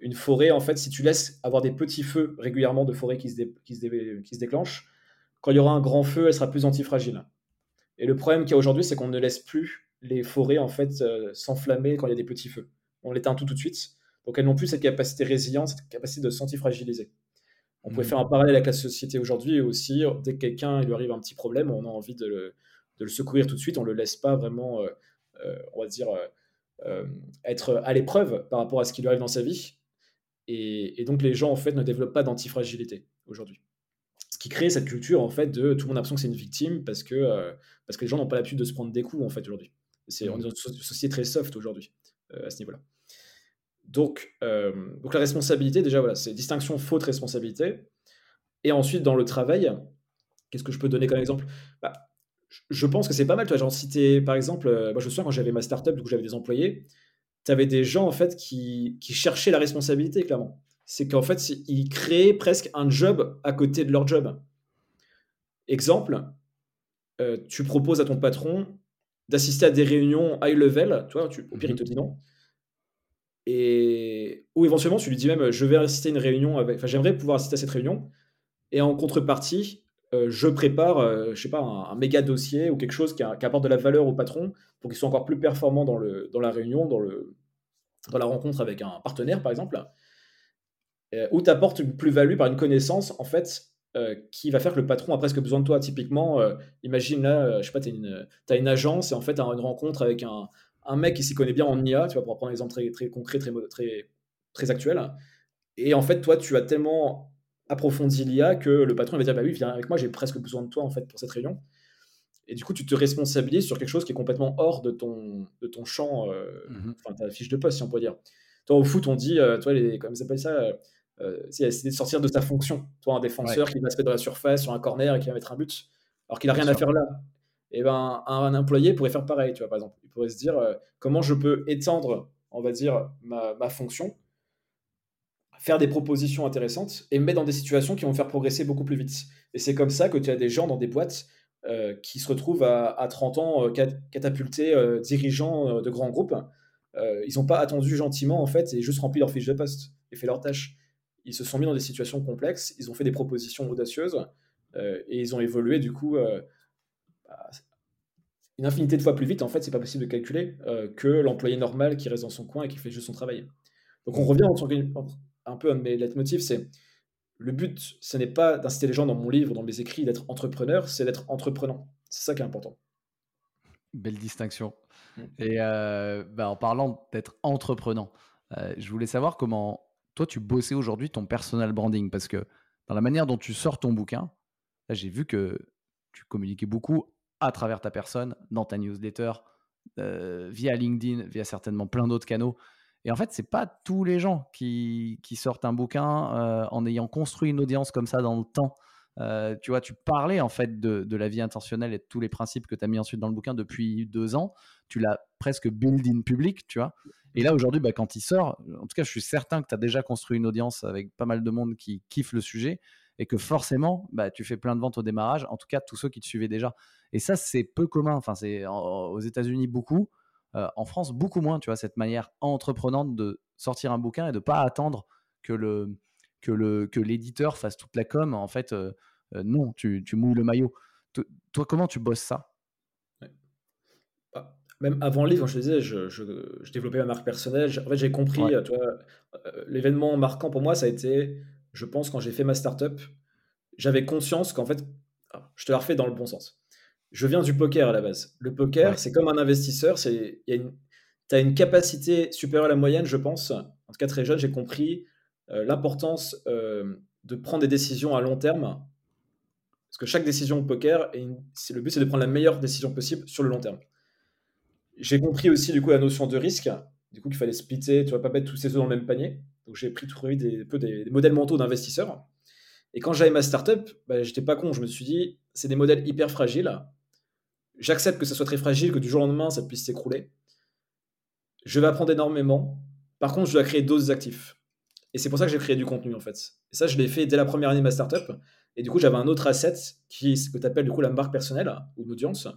une forêt, en fait, si tu laisses avoir des petits feux régulièrement de forêt qui se, qui, se qui se déclenchent, quand il y aura un grand feu, elle sera plus antifragile. Et le problème qu'il y a aujourd'hui, c'est qu'on ne laisse plus les forêts en fait euh, s'enflammer quand il y a des petits feux. On l'éteint tout tout de suite. Donc elles n'ont plus cette capacité résiliente, cette capacité de s'antifragiliser. On pouvait mmh. faire un parallèle avec la société aujourd'hui aussi. Dès que quelqu'un lui arrive un petit problème, on a envie de le, de le secourir tout de suite. On ne le laisse pas vraiment, euh, euh, on va dire, être à l'épreuve par rapport à ce qui lui arrive dans sa vie. Et, donc les gens en fait ne développent pas d'antifragilité aujourd'hui. Ce qui crée cette culture en fait de tout le monde a l'impression que c'est une victime parce que, euh, parce que les gens n'ont pas l'habitude de se prendre des coups en fait aujourd'hui. C'est, on est dans une société très soft aujourd'hui euh, à ce niveau-là. Donc, euh, donc la responsabilité, déjà voilà, c'est distinction faute responsabilité. Et ensuite dans le travail, qu'est-ce que je peux donner comme exemple? Bah, Je pense que c'est pas mal. Toi, j'en citais par exemple, moi je me souviens quand j'avais ma startup, où j'avais des employés, tu avais des gens en fait qui, qui cherchaient la responsabilité, clairement. C'est qu'en fait, ils créaient presque un job à côté de leur job. Exemple, euh, tu proposes à ton patron d'assister à des réunions high level, tu vois, tu, au pire, il te dit non. Et, ou éventuellement, tu lui dis même, je vais assister à une réunion, enfin, j'aimerais pouvoir assister à cette réunion. Et en contrepartie, euh, je prépare, euh, je sais pas, un, méga dossier ou quelque chose qui, apporte de la valeur au patron pour qu'il soit encore plus performant dans, le, dans la réunion, dans, le, dans la rencontre avec un partenaire, par exemple, euh, ou tu apportes une plus-value par une connaissance, en fait, qui va faire que le patron a presque besoin de toi. Typiquement, imagine là, je sais pas, tu as, une agence et en fait, tu as une rencontre avec un, un mec qui s'y connaît bien en IA, tu vois, pour prendre un exemple très, très concret, très, très, très actuel. Et en fait, toi, tu as tellement approfondit l'IA que le patron va dire bah oui viens avec moi j'ai presque besoin de toi en fait pour cette réunion. Et du coup tu te responsabilises sur quelque chose qui est complètement hors de ton de ton champ euh, mmh enfin ta fiche de poste si on peut dire. Toi au foot on dit euh, toi les comment ça s'appelle ça euh, c'est de sortir de sa fonction. Toi un défenseur qui va se mettre dans la surface sur un corner et qui va mettre un but alors qu'il a rien à faire là et eh ben un, employé pourrait faire pareil tu vois par exemple il pourrait se dire comment je peux étendre on va dire ma, fonction faire des propositions intéressantes et me mettre dans des situations qui vont faire progresser beaucoup plus vite. Et c'est comme ça que tu as des gens dans des boîtes euh, qui se retrouvent à, 30 ans euh, catapultés, euh, dirigeants de grands groupes. ils n'ont pas attendu gentiment en fait et juste rempli leur fiche de poste et fait leur tâche. Ils se sont mis dans des situations complexes, ils ont fait des propositions audacieuses et ils ont évolué du coup une infinité de fois plus vite. En fait, c'est pas possible de calculer que l'employé normal qui reste dans son coin et qui fait juste son travail. Donc on revient en un peu un de mes leitmotifs, c'est le but, ce n'est pas d'inciter les gens dans mon livre, dans mes écrits, d'être entrepreneur, c'est d'être entreprenant. C'est ça qui est important. Belle distinction. Mm. Et euh, bah, en parlant d'être entreprenant, euh, je voulais savoir comment toi tu bossais aujourd'hui ton personal branding, parce que dans la manière dont tu sors ton bouquin, là j'ai vu que tu communiquais beaucoup à travers ta personne, dans ta newsletter, euh, via LinkedIn, via certainement plein d'autres canaux. Et en fait, c'est pas tous les gens qui, sortent un bouquin euh, en ayant construit une audience comme ça dans le temps. Euh, tu vois, tu parlais en fait de, de, la vie intentionnelle et de tous les principes que tu as mis ensuite dans le bouquin depuis deux ans. Tu l'as presque build in public, tu vois. Et là, aujourd'hui, bah, quand il sort, en tout cas, je suis certain que tu as déjà construit une audience avec pas mal de monde qui kiffe le sujet et que forcément, bah, tu fais plein de ventes au démarrage. En tout cas, tous ceux qui te suivaient déjà. Et ça, c'est peu commun. Enfin, c'est aux États-Unis beaucoup. Euh, en France, beaucoup moins, tu vois, cette manière entreprenante de sortir un bouquin et de pas attendre que le que le que l'éditeur fasse toute la com. En fait, euh, euh, non, tu, tu, mouilles le maillot. toi, comment tu bosses ça? Bah, même avant le livre, je te disais, je, je, développais ma marque personnelle. En fait, j'ai compris, l'événement marquant pour moi, ça a été, je pense, quand j'ai fait ma startup, j'avais conscience qu'en fait, je te la refais dans le bon sens. Je viens du poker à la base. Le poker, c'est comme un investisseur, tu as une capacité supérieure à la moyenne, je pense. En tout cas, très jeune, j'ai compris l'importance de prendre des décisions à long terme parce que chaque décision au poker, le but c'est de prendre la meilleure décision possible sur le long terme. J'ai compris aussi du coup la notion de risque, du coup qu'il fallait splitter, tu vas pas mettre tous ses œufs dans le même panier. Donc j'ai pris tout des, peu des, modèles mentaux d'investisseurs. Et quand j'avais ma startup, bah, j'étais pas con, je me suis dit, c'est des modèles hyper fragiles. J'accepte que ça soit très fragile, que du jour au lendemain ça puisse s'écrouler. Je vais apprendre énormément. Par contre, je dois créer d'autres actifs. Et c'est pour ça que j'ai créé du contenu en fait. Et ça, je l'ai fait dès la première année de ma startup. Et du coup, j'avais un autre asset qui est ce que tu appelles du coup la marque personnelle ou l'audience,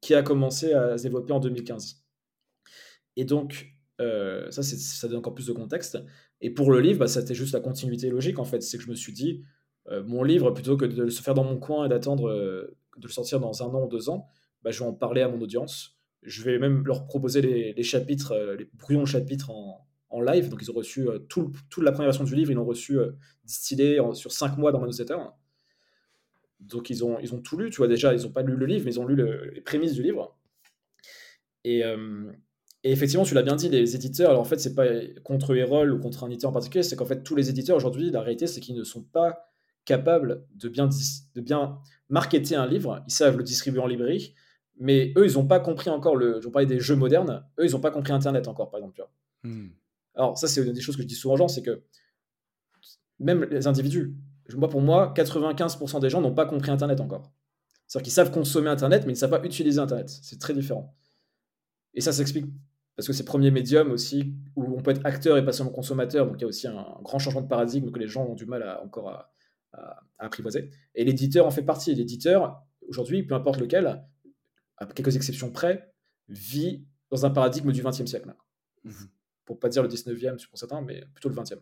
qui a commencé à se développer en 2015. Et donc, euh, ça, ça donne encore plus de contexte. Et pour le livre, bah, c'était juste la continuité logique en fait. C'est que je me suis dit, euh, mon livre, plutôt que de le faire dans mon coin et d'attendre euh, de le sortir dans un an ou deux ans, bah, je vais en parler à mon audience. Je vais même leur proposer les, chapitres, les brouillons chapitres en, en live. Donc, ils ont reçu euh, tout, toute la première version du livre, ils l'ont reçu euh, distillé sur cinq mois dans ma newsletter. Donc, ils ont, ils ont tout lu, tu vois, déjà, ils n'ont pas lu le livre, mais ils ont lu les prémices du livre. Et, euh, et effectivement, tu l'as bien dit, les éditeurs, alors en fait, c'est pas contre Erol ou contre un éditeur en particulier, c'est qu'en fait, tous les éditeurs aujourd'hui, la réalité, c'est qu'ils ne sont pas capables de bien, de bien marketer un livre. Ils savent le distribuer en librairie, mais eux, ils n'ont pas compris encore le. Je parlais des jeux modernes, eux, ils n'ont pas compris Internet encore, par exemple. Tu vois. Hmm. Alors, ça, c'est une des choses que je dis souvent aux gens, c'est que même les individus, moi, pour moi, 95% des gens n'ont pas compris Internet encore. C'est-à-dire qu'ils savent consommer Internet, mais ils ne savent pas utiliser Internet. C'est très différent. Et ça s'explique parce que c'est le premier médium aussi où on peut être acteur et pas seulement consommateur. Donc il y a aussi un grand changement de paradigme que les gens ont du mal à, encore à, apprivoiser. Et l'éditeur en fait partie. L'éditeur, aujourd'hui, peu importe lequel, à quelques exceptions près, vit dans un paradigme du XXe siècle. Mmh pour pas dire le 19e pour certains, mais plutôt le 20e.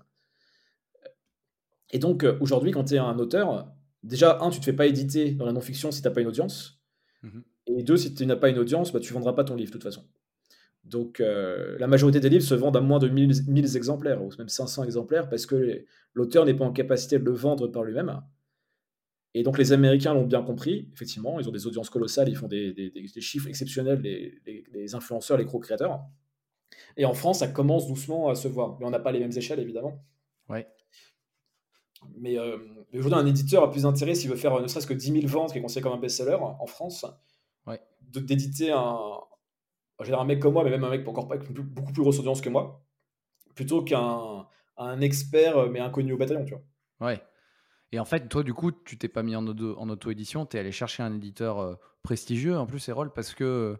Et donc, euh, aujourd'hui, quand tu es un auteur, déjà, un, tu te fais pas éditer dans la non-fiction si tu n'as pas une audience. Mhm. Et deux, si tu n'as pas une audience, bah, tu vendras pas ton livre de toute façon. Donc, euh, la majorité des livres se vendent à moins de 1000, exemplaires, ou même 500 exemplaires, parce que l'auteur n'est pas en capacité de le vendre par lui-même. Et donc, les Américains l'ont bien compris, effectivement, ils ont des audiences colossales, ils font des, chiffres exceptionnels, les, les influenceurs, les gros-créateurs. Et en France, ça commence doucement à se voir. Mais on n'a pas les mêmes échelles, évidemment. Ouais. Mais euh, aujourd'hui, un éditeur a plus d'intérêt s'il veut faire ne serait-ce que 10 000 ventes, qui est considéré comme un best-seller en France, ouais. d'éditer un, un mec comme moi, mais même un mec encore pas, avec beaucoup plus grosse audience que moi, plutôt qu'un un expert, mais inconnu au bataillon, tu vois. Ouais. Et en fait, toi, du coup, tu t'es pas mis en, auto-édition, tu es allé chercher un éditeur euh, prestigieux, en plus, Erol, parce que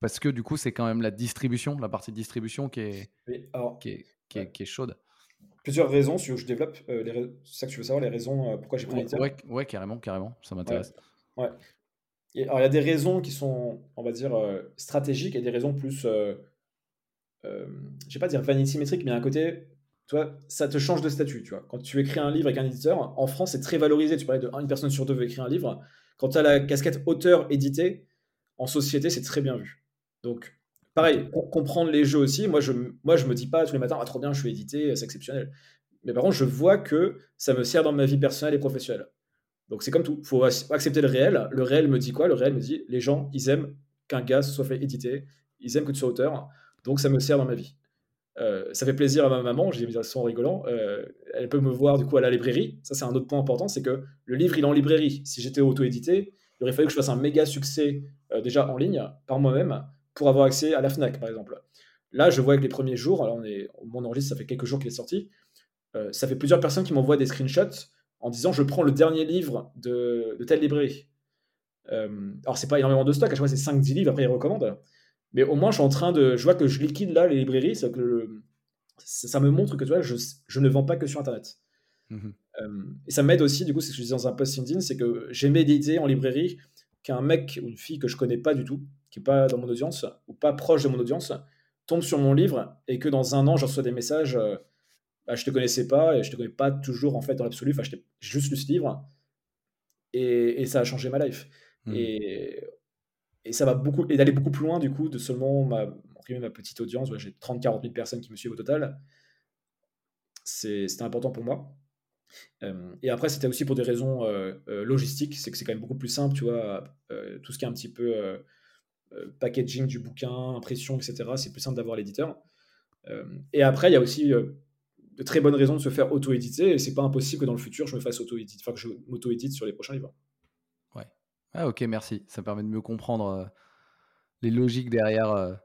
parce que du coup, c'est quand même la distribution, la partie de distribution qui est, qui, est, qui, est, chaude. Plusieurs raisons, si je développe, euh, les c'est ça que tu veux savoir, les raisons euh, pourquoi j'ai pris l'éditeur ouais, ouais, carrément, carrément, ça m'intéresse. Ouais. Il y a des raisons qui sont, on va dire, euh, stratégiques et des raisons plus, je vais pas dire vanity métrique, mais à un côté, ça te change de statut. Tu vois. Quand tu écris un livre avec un éditeur, en France, c'est très valorisé. Tu parlais de une personne sur deux veut écrire un livre. Quand tu as la casquette auteur édité, en société, c'est très bien vu. Donc, pareil, comprendre les jeux aussi. Moi, je moi, je me dis pas tous les matins, ah, trop bien, je suis édité, c'est exceptionnel. Mais par contre, je vois que ça me sert dans ma vie personnelle et professionnelle. Donc, c'est comme tout. Il faut accepter le réel. Le réel me dit quoi? Le réel me dit les gens, ils aiment qu'un gars soit fait éditer. Ils aiment que tu sois auteur. Donc, ça me sert dans ma vie. Euh, ça fait plaisir à ma maman, j'ai mis en rigolant. Euh, elle peut me voir du coup à la librairie. Ça, c'est un autre point important c'est que le livre, il est en librairie. Si j'étais auto-édité, il aurait fallu que je fasse un méga succès euh, déjà en ligne par moi-même pour avoir accès à la FNAC, par exemple. Là, je vois que les premiers jours, alors on est, mon enregistre, ça fait quelques jours qu'il est sorti, euh, ça fait plusieurs personnes qui m'envoient des screenshots en disant je prends le dernier livre de, telle librairie. Euh, alors, c'est pas énormément de stock, à chaque fois c'est 5-10 livres, après ils recommandent. Mais au moins, je suis en train de. Je vois que je liquide là les librairies, ça, que ça me montre que tu vois, je, je, ne vends pas que sur Internet. Mmh euh, et ça m'aide aussi, du coup, c'est ce que je disais dans un post LinkedIn, c'est que j'aimais l'idée en librairie qu'un mec ou une fille que je connais pas du tout, qui n'est pas dans mon audience ou pas proche de mon audience tombe sur mon livre et que dans un an, je reçois des messages euh, bah, je te connaissais pas et je te connais pas toujours en fait dans l'absolu. Enfin, j'ai juste lu ce livre et, et, ça a changé ma life. Mmh. Et et ça va beaucoup, et d'aller beaucoup plus loin, du coup, de seulement ma, ma petite audience. j'ai 30-40 000 personnes qui me suivent au total. C'était important pour moi. Euh, et après, c'était aussi pour des raisons euh, euh, logistiques. C'est que c'est quand même beaucoup plus simple, tu vois. tout ce qui est un petit peu packaging du bouquin, impression, etc. C'est plus simple d'avoir l'éditeur. et après, il y a aussi de très bonnes raisons de se faire auto-éditer. Et c'est pas impossible que dans le futur, je me fasse auto-éditer, enfin que je m'auto-édite sur les prochains livres. Ouais. Ah, ok, merci. Ça permet de mieux comprendre les logiques derrière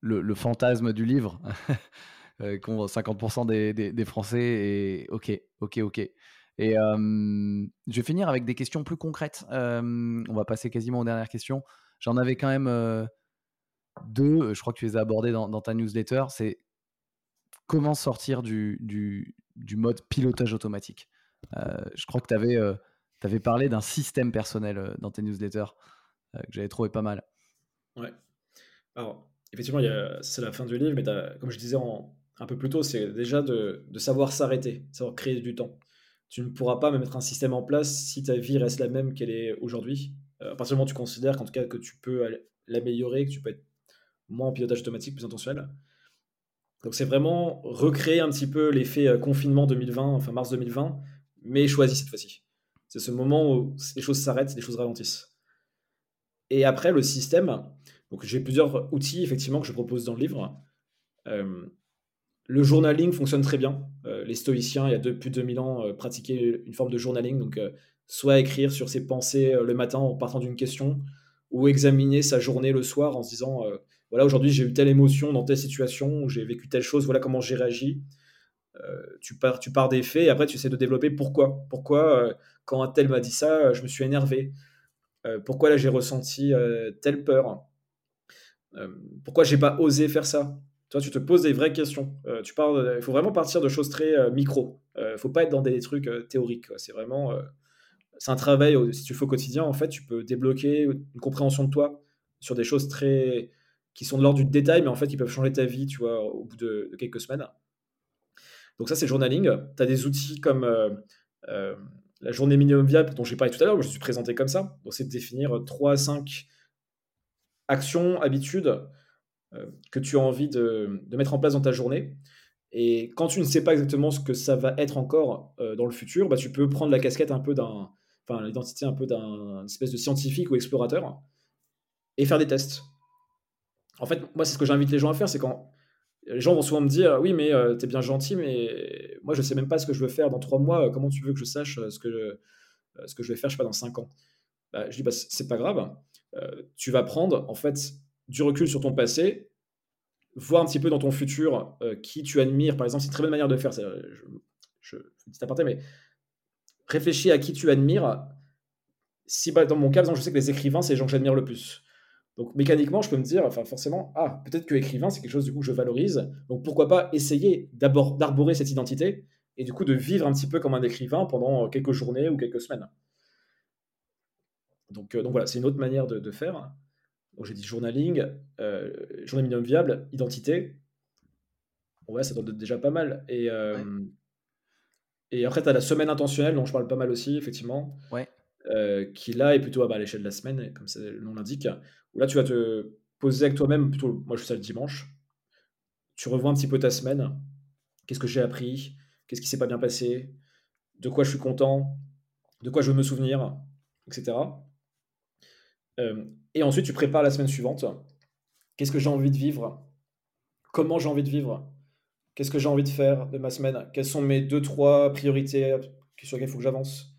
le, fantasme du livre. *laughs* euh, qu'ont 50% des, Français. Et ok, ok, ok. Et je vais finir avec des questions plus concrètes. on va passer quasiment aux dernières questions. J'en avais quand même deux. Je crois que tu les as abordées dans, ta newsletter. C'est comment sortir du, mode pilotage automatique. je crois que tu avais, avais, parlé d'un système personnel dans tes newsletters que j'avais trouvé pas mal. Ouais. Alors, effectivement, c'est la fin du livre, mais comme je disais un peu plus tôt, c'est déjà de, savoir s'arrêter, savoir créer du temps. Tu ne pourras pas mettre un système en place si ta vie reste la même qu'elle est aujourd'hui. Euh, à partir du moment où tu considères qu'en tout cas que tu peux l'améliorer, que tu peux être moins en pilotage automatique, plus intentionnel. Donc c'est vraiment recréer un petit peu l'effet euh, confinement 2020, enfin mars 2020, mais choisi cette fois-ci. C'est ce moment où les choses s'arrêtent, les choses ralentissent. Et après, le système, donc j'ai plusieurs outils effectivement que je propose dans le livre. Euh, le journaling fonctionne très bien. Euh, les stoïciens, il y a plus de 2000 ans, pratiquaient une forme de journaling. Donc, soit écrire sur ses pensées le matin en partant d'une question, ou examiner sa journée le soir en se disant voilà, aujourd'hui j'ai eu telle émotion dans telle situation, j'ai vécu telle chose, voilà comment j'ai réagi. tu, pars, tu pars des faits et après tu essaies de développer pourquoi. Pourquoi, quand un tel m'a dit ça, je me suis énervé. pourquoi là j'ai ressenti telle peur. pourquoi j'ai pas osé faire ça toi, tu te poses des vraies questions. Euh, tu il faut vraiment partir de choses très euh, micro. Il euh, faut pas être dans des trucs théoriques. C'est vraiment, c'est un travail. Si tu fais au quotidien, en fait, tu peux débloquer une compréhension de toi sur des choses très qui sont de l'ordre du détail, mais en fait, qui peuvent changer ta vie, tu vois, au bout de, quelques semaines. Donc ça, c'est journaling. Tu as des outils comme la journée minimum viable dont j'ai parlé tout à l'heure, je suis présenté comme ça. Donc c'est de définir 3 à 5 actions, habitudes euh, que tu as envie de, mettre en place dans ta journée. Et quand tu ne sais pas exactement ce que ça va être encore euh, dans le futur, bah, tu peux prendre la casquette un peu d'un, enfin l'identité un peu d'un espèce de scientifique ou explorateur et faire des tests. En fait, moi, c'est ce que j'invite les gens à faire, c'est quand les gens vont souvent me dire, oui, mais euh, tu es bien gentil, mais moi, je sais même pas ce que je veux faire dans trois mois. Comment tu veux que je sache ce que je, ce que je vais faire, je sais pas, dans cinq ans bah, Je dis, bah, c'est pas grave. tu vas prendre, en fait, du recul sur ton passé, voir un petit peu dans ton futur euh, qui tu admires. Par exemple, c'est une très bonne manière de faire. je, je, je mais réfléchis à qui tu admires. Si dans mon cas, je sais que les écrivains, c'est les gens que j'admire le plus. Donc mécaniquement, je peux me dire, enfin forcément, ah, peut-être que écrivain, c'est quelque chose du coup que je valorise. Donc pourquoi pas essayer d'abord d'arborer cette identité et du coup de vivre un petit peu comme un écrivain pendant quelques journées ou quelques semaines. Donc, euh, donc voilà, c'est une autre manière de, de faire. Donc j'ai dit journaling, euh, journée minimum viable, identité. Ouais, ça donne déjà pas mal. Et, euh, et après, tu as la semaine intentionnelle, dont je parle pas mal aussi, effectivement. Ouais. Euh, qui là est plutôt à l'échelle de la semaine, comme le nom l'indique. Où là, tu vas te poser avec toi-même, plutôt, moi je fais ça le dimanche. Tu revois un petit peu ta semaine. Qu'est-ce que j'ai appris? Qu'est-ce qui s'est pas bien passé? De quoi je suis content? De quoi je veux me souvenir? Etc. Euh, et ensuite, tu prépares la semaine suivante. Qu'est-ce que j'ai envie de vivre? Comment j'ai envie de vivre? Qu'est-ce que j'ai envie de faire de ma semaine? Quelles sont mes deux, trois priorités sur lesquelles il faut que j'avance?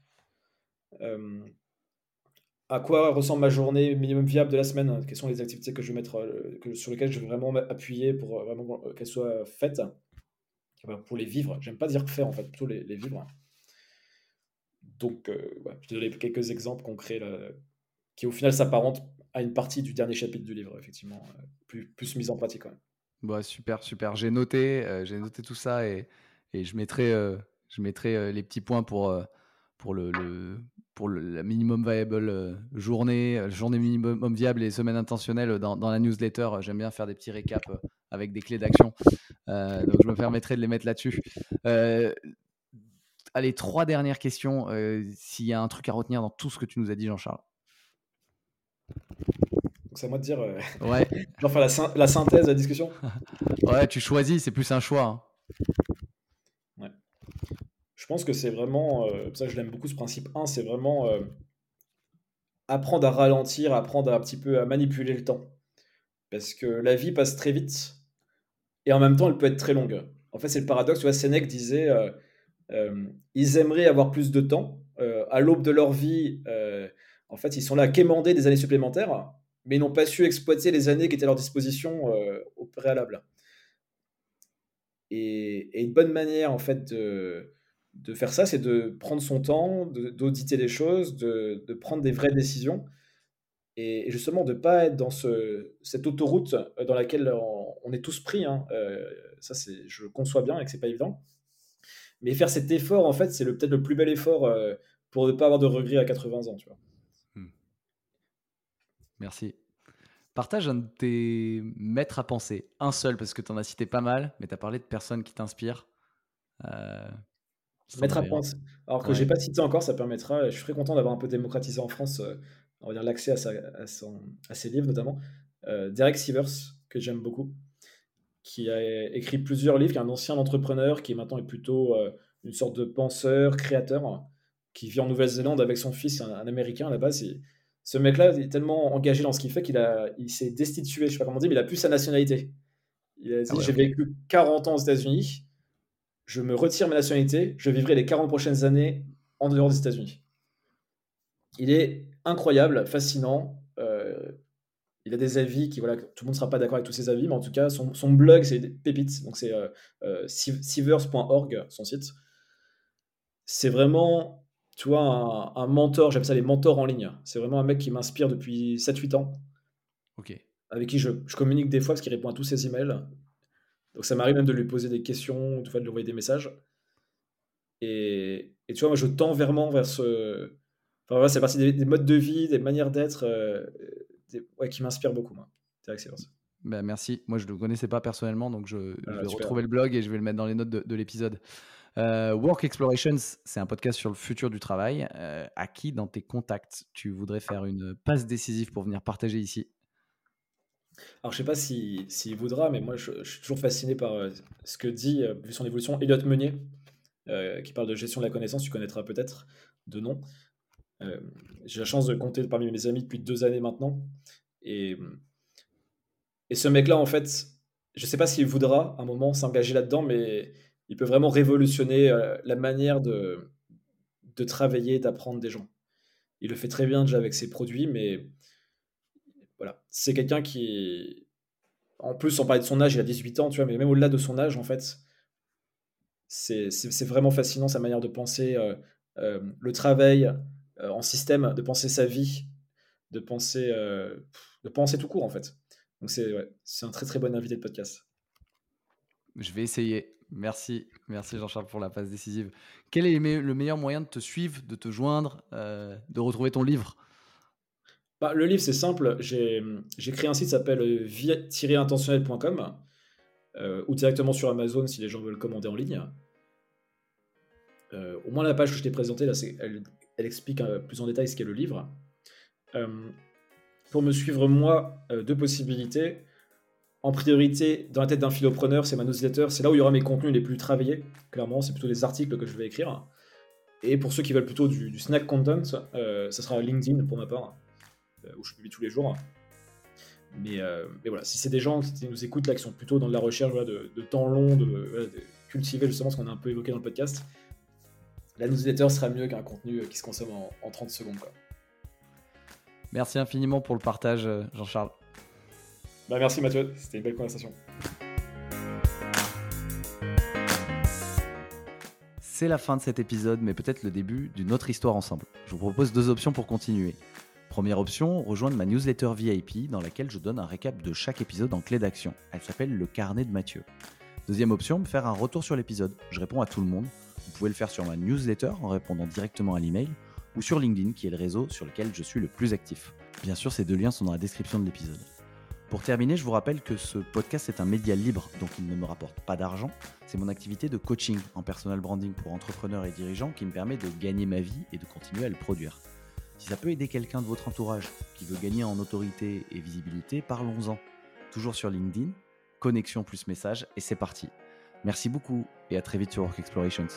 À quoi ressemble ma journée minimum viable de la semaine? Quelles sont les activités que je vais mettre, euh, sur lesquelles je vais vraiment appuyer pour vraiment qu'elles soient faites? Pour les vivre. J'aime pas dire faire, en fait, plutôt les, vivre. Donc, je te donne quelques exemples concrets qui au final s'apparente à une partie du dernier chapitre du livre, effectivement, euh, plus, mise en pratique quand même. Bah, super, super. J'ai noté, euh, noté tout ça et, je mettrai, euh, les petits points pour, le, pour le, la minimum viable journée, journée minimum viable et semaine intentionnelle dans, dans la newsletter. J'aime bien faire des petits récaps avec des clés d'action. donc je me permettrai de les mettre là-dessus. allez, trois dernières questions. S'il y a un truc à retenir dans tout ce que tu nous as dit, Jean-Charles. Donc c'est à moi de dire. Euh, ouais. *laughs* genre faire la, la, synthèse de la discussion. *laughs* ouais, tu choisis, c'est plus un choix. Hein. Ouais. Je pense que c'est vraiment. Euh, ça, je l'aime beaucoup ce principe 1, c'est vraiment euh, apprendre à ralentir, apprendre à, un petit peu à manipuler le temps. Parce que la vie passe très vite et en même temps, elle peut être très longue. En fait, c'est le paradoxe. Tu vois, Sénèque disait ils aimeraient avoir plus de temps. à l'aube de leur vie, en fait, ils sont là à quémander des années supplémentaires mais ils n'ont pas su exploiter les années qui étaient à leur disposition euh, au préalable. Et, une bonne manière, en fait, de, de faire ça, c'est de prendre son temps, d'auditer les choses, de, prendre des vraies décisions, et, justement de ne pas être dans ce, cette autoroute dans laquelle on, est tous pris. Hein. Euh, ça, je conçois bien et que c'est pas évident. Mais faire cet effort, en fait, c'est peut-être le plus bel effort euh, pour ne pas avoir de regrets à 80 ans, vois. Merci. Partage un de tes maîtres à penser. Un seul, parce que tu en as cité pas mal, mais tu as parlé de personnes qui t'inspirent. Euh, maître à penser. Alors que je j'ai pas cité encore, ça permettra. Je suis très content d'avoir un peu démocratisé en France, euh, on va dire l'accès à, à, ses livres notamment. Euh, Derek Sivers, que j'aime beaucoup, qui a écrit plusieurs livres, qui est un ancien entrepreneur, qui maintenant est plutôt une sorte de penseur, créateur, qui vit en Nouvelle-Zélande avec son fils, un, un Américain à la base. Ce mec-là est tellement engagé dans ce qu'il fait qu'il a, il s'est destitué, je sais pas comment dire, mais il a plus sa nationalité. Il a dit ah J'ai vécu 40 ans aux États-Unis, je me retire ma nationalité, je vivrai les 40 prochaines années en dehors des États-Unis. Il est incroyable, fascinant. Euh, il a des avis qui, voilà, tout le monde ne sera pas d'accord avec tous ses avis, mais en tout cas, son, son blog, c'est pépites. Donc, c'est euh, euh sievers.org, son site. C'est vraiment tu vois, un, mentor, j'aime ça les mentors en ligne. C'est vraiment un mec qui m'inspire depuis 7-8 ans. Ok. Avec qui je, communique des fois parce qu'il répond à tous ses emails. Donc ça m'arrive même de lui poser des questions, de, de lui envoyer des messages. Et, tu vois, moi je tends vraiment vers ce. Enfin voilà, c'est partie des, modes de vie, des manières d'être euh, ouais, qui m'inspirent beaucoup, moi. Ben, merci. Moi, je ne le connaissais pas personnellement, donc je, ah, vais retrouver le blog et je vais le mettre dans les notes de l'épisode. Euh, Work Explorations, c'est un podcast sur le futur du travail. Euh, à qui, dans tes contacts, tu voudrais faire une passe décisive pour venir partager ici? Alors, je sais pas s'il si, voudra, mais moi, je, suis toujours fasciné par euh, ce que dit, vu son évolution, Elliot Meunier, qui parle de gestion de la connaissance. Tu connaîtras peut-être de nom. J'ai la chance de compter parmi mes amis depuis deux années maintenant. Et, et ce mec-là, en fait, je sais pas s'il voudra à un moment s'engager là-dedans, mais il peut vraiment révolutionner euh, la manière de, de travailler, d'apprendre des gens. Il le fait très bien déjà avec ses produits, mais voilà, c'est quelqu'un qui, en plus, on parlait de son âge, il a 18 ans, tu vois, mais même au-delà de son âge, en fait, c'est vraiment fascinant sa manière de penser euh, euh, le travail en système, de penser sa vie, de penser, de penser tout court, en fait. Donc c'est un très très bon invité de podcast. Je vais essayer. Merci, merci Jean-Charles pour la passe décisive. Quel est le meilleur moyen de te suivre, de te joindre, euh, de retrouver ton livre? Bah, Le livre, c'est simple. J'ai créé un site qui s'appelle vie-intentionnel.com euh, ou directement sur Amazon si les gens veulent commander en ligne. Euh, au moins la page que je t'ai présentée, là, elle, explique plus en détail ce qu'est le livre. pour me suivre, moi, deux possibilités en priorité, dans la tête d'un philopreneur, c'est ma newsletter. C'est là où il y aura mes contenus les plus travaillés. Clairement, c'est plutôt des articles que je vais écrire. Et pour ceux qui veulent plutôt du, snack content, euh, ça sera LinkedIn pour ma part, euh, où je publie tous les jours. Mais, euh, mais voilà, si c'est des gens qui nous écoutent là, qui sont plutôt dans de la recherche de, temps long, de, cultiver justement ce qu'on a un peu évoqué dans le podcast, la newsletter sera mieux qu'un contenu qui se consomme en, 30 secondes. Merci infiniment pour le partage, Jean-Charles. Bah, merci Mathieu, c'était une belle conversation. C'est la fin de cet épisode, mais peut-être le début d'une autre histoire ensemble. Je vous propose deux options pour continuer. Première option, rejoindre ma newsletter VIP dans laquelle je donne un récap de chaque épisode en clé d'action. Elle s'appelle Le Carnet de Mathieu. Deuxième option, faire un retour sur l'épisode. Je réponds à tout le monde. Vous pouvez le faire sur ma newsletter en répondant directement à l'email ou sur LinkedIn qui est le réseau sur lequel je suis le plus actif. Bien sûr, ces deux liens sont dans la description de l'épisode. Pour terminer, je vous rappelle que ce podcast est un média libre, donc il ne me rapporte pas d'argent. C'est mon activité de coaching en personal branding pour entrepreneurs et dirigeants qui me permet de gagner ma vie et de continuer à le produire. Si ça peut aider quelqu'un de votre entourage qui veut gagner en autorité et visibilité, parlons-en. Toujours sur LinkedIn, connexion plus message, et c'est parti. Merci beaucoup et à très vite sur Work Explorations.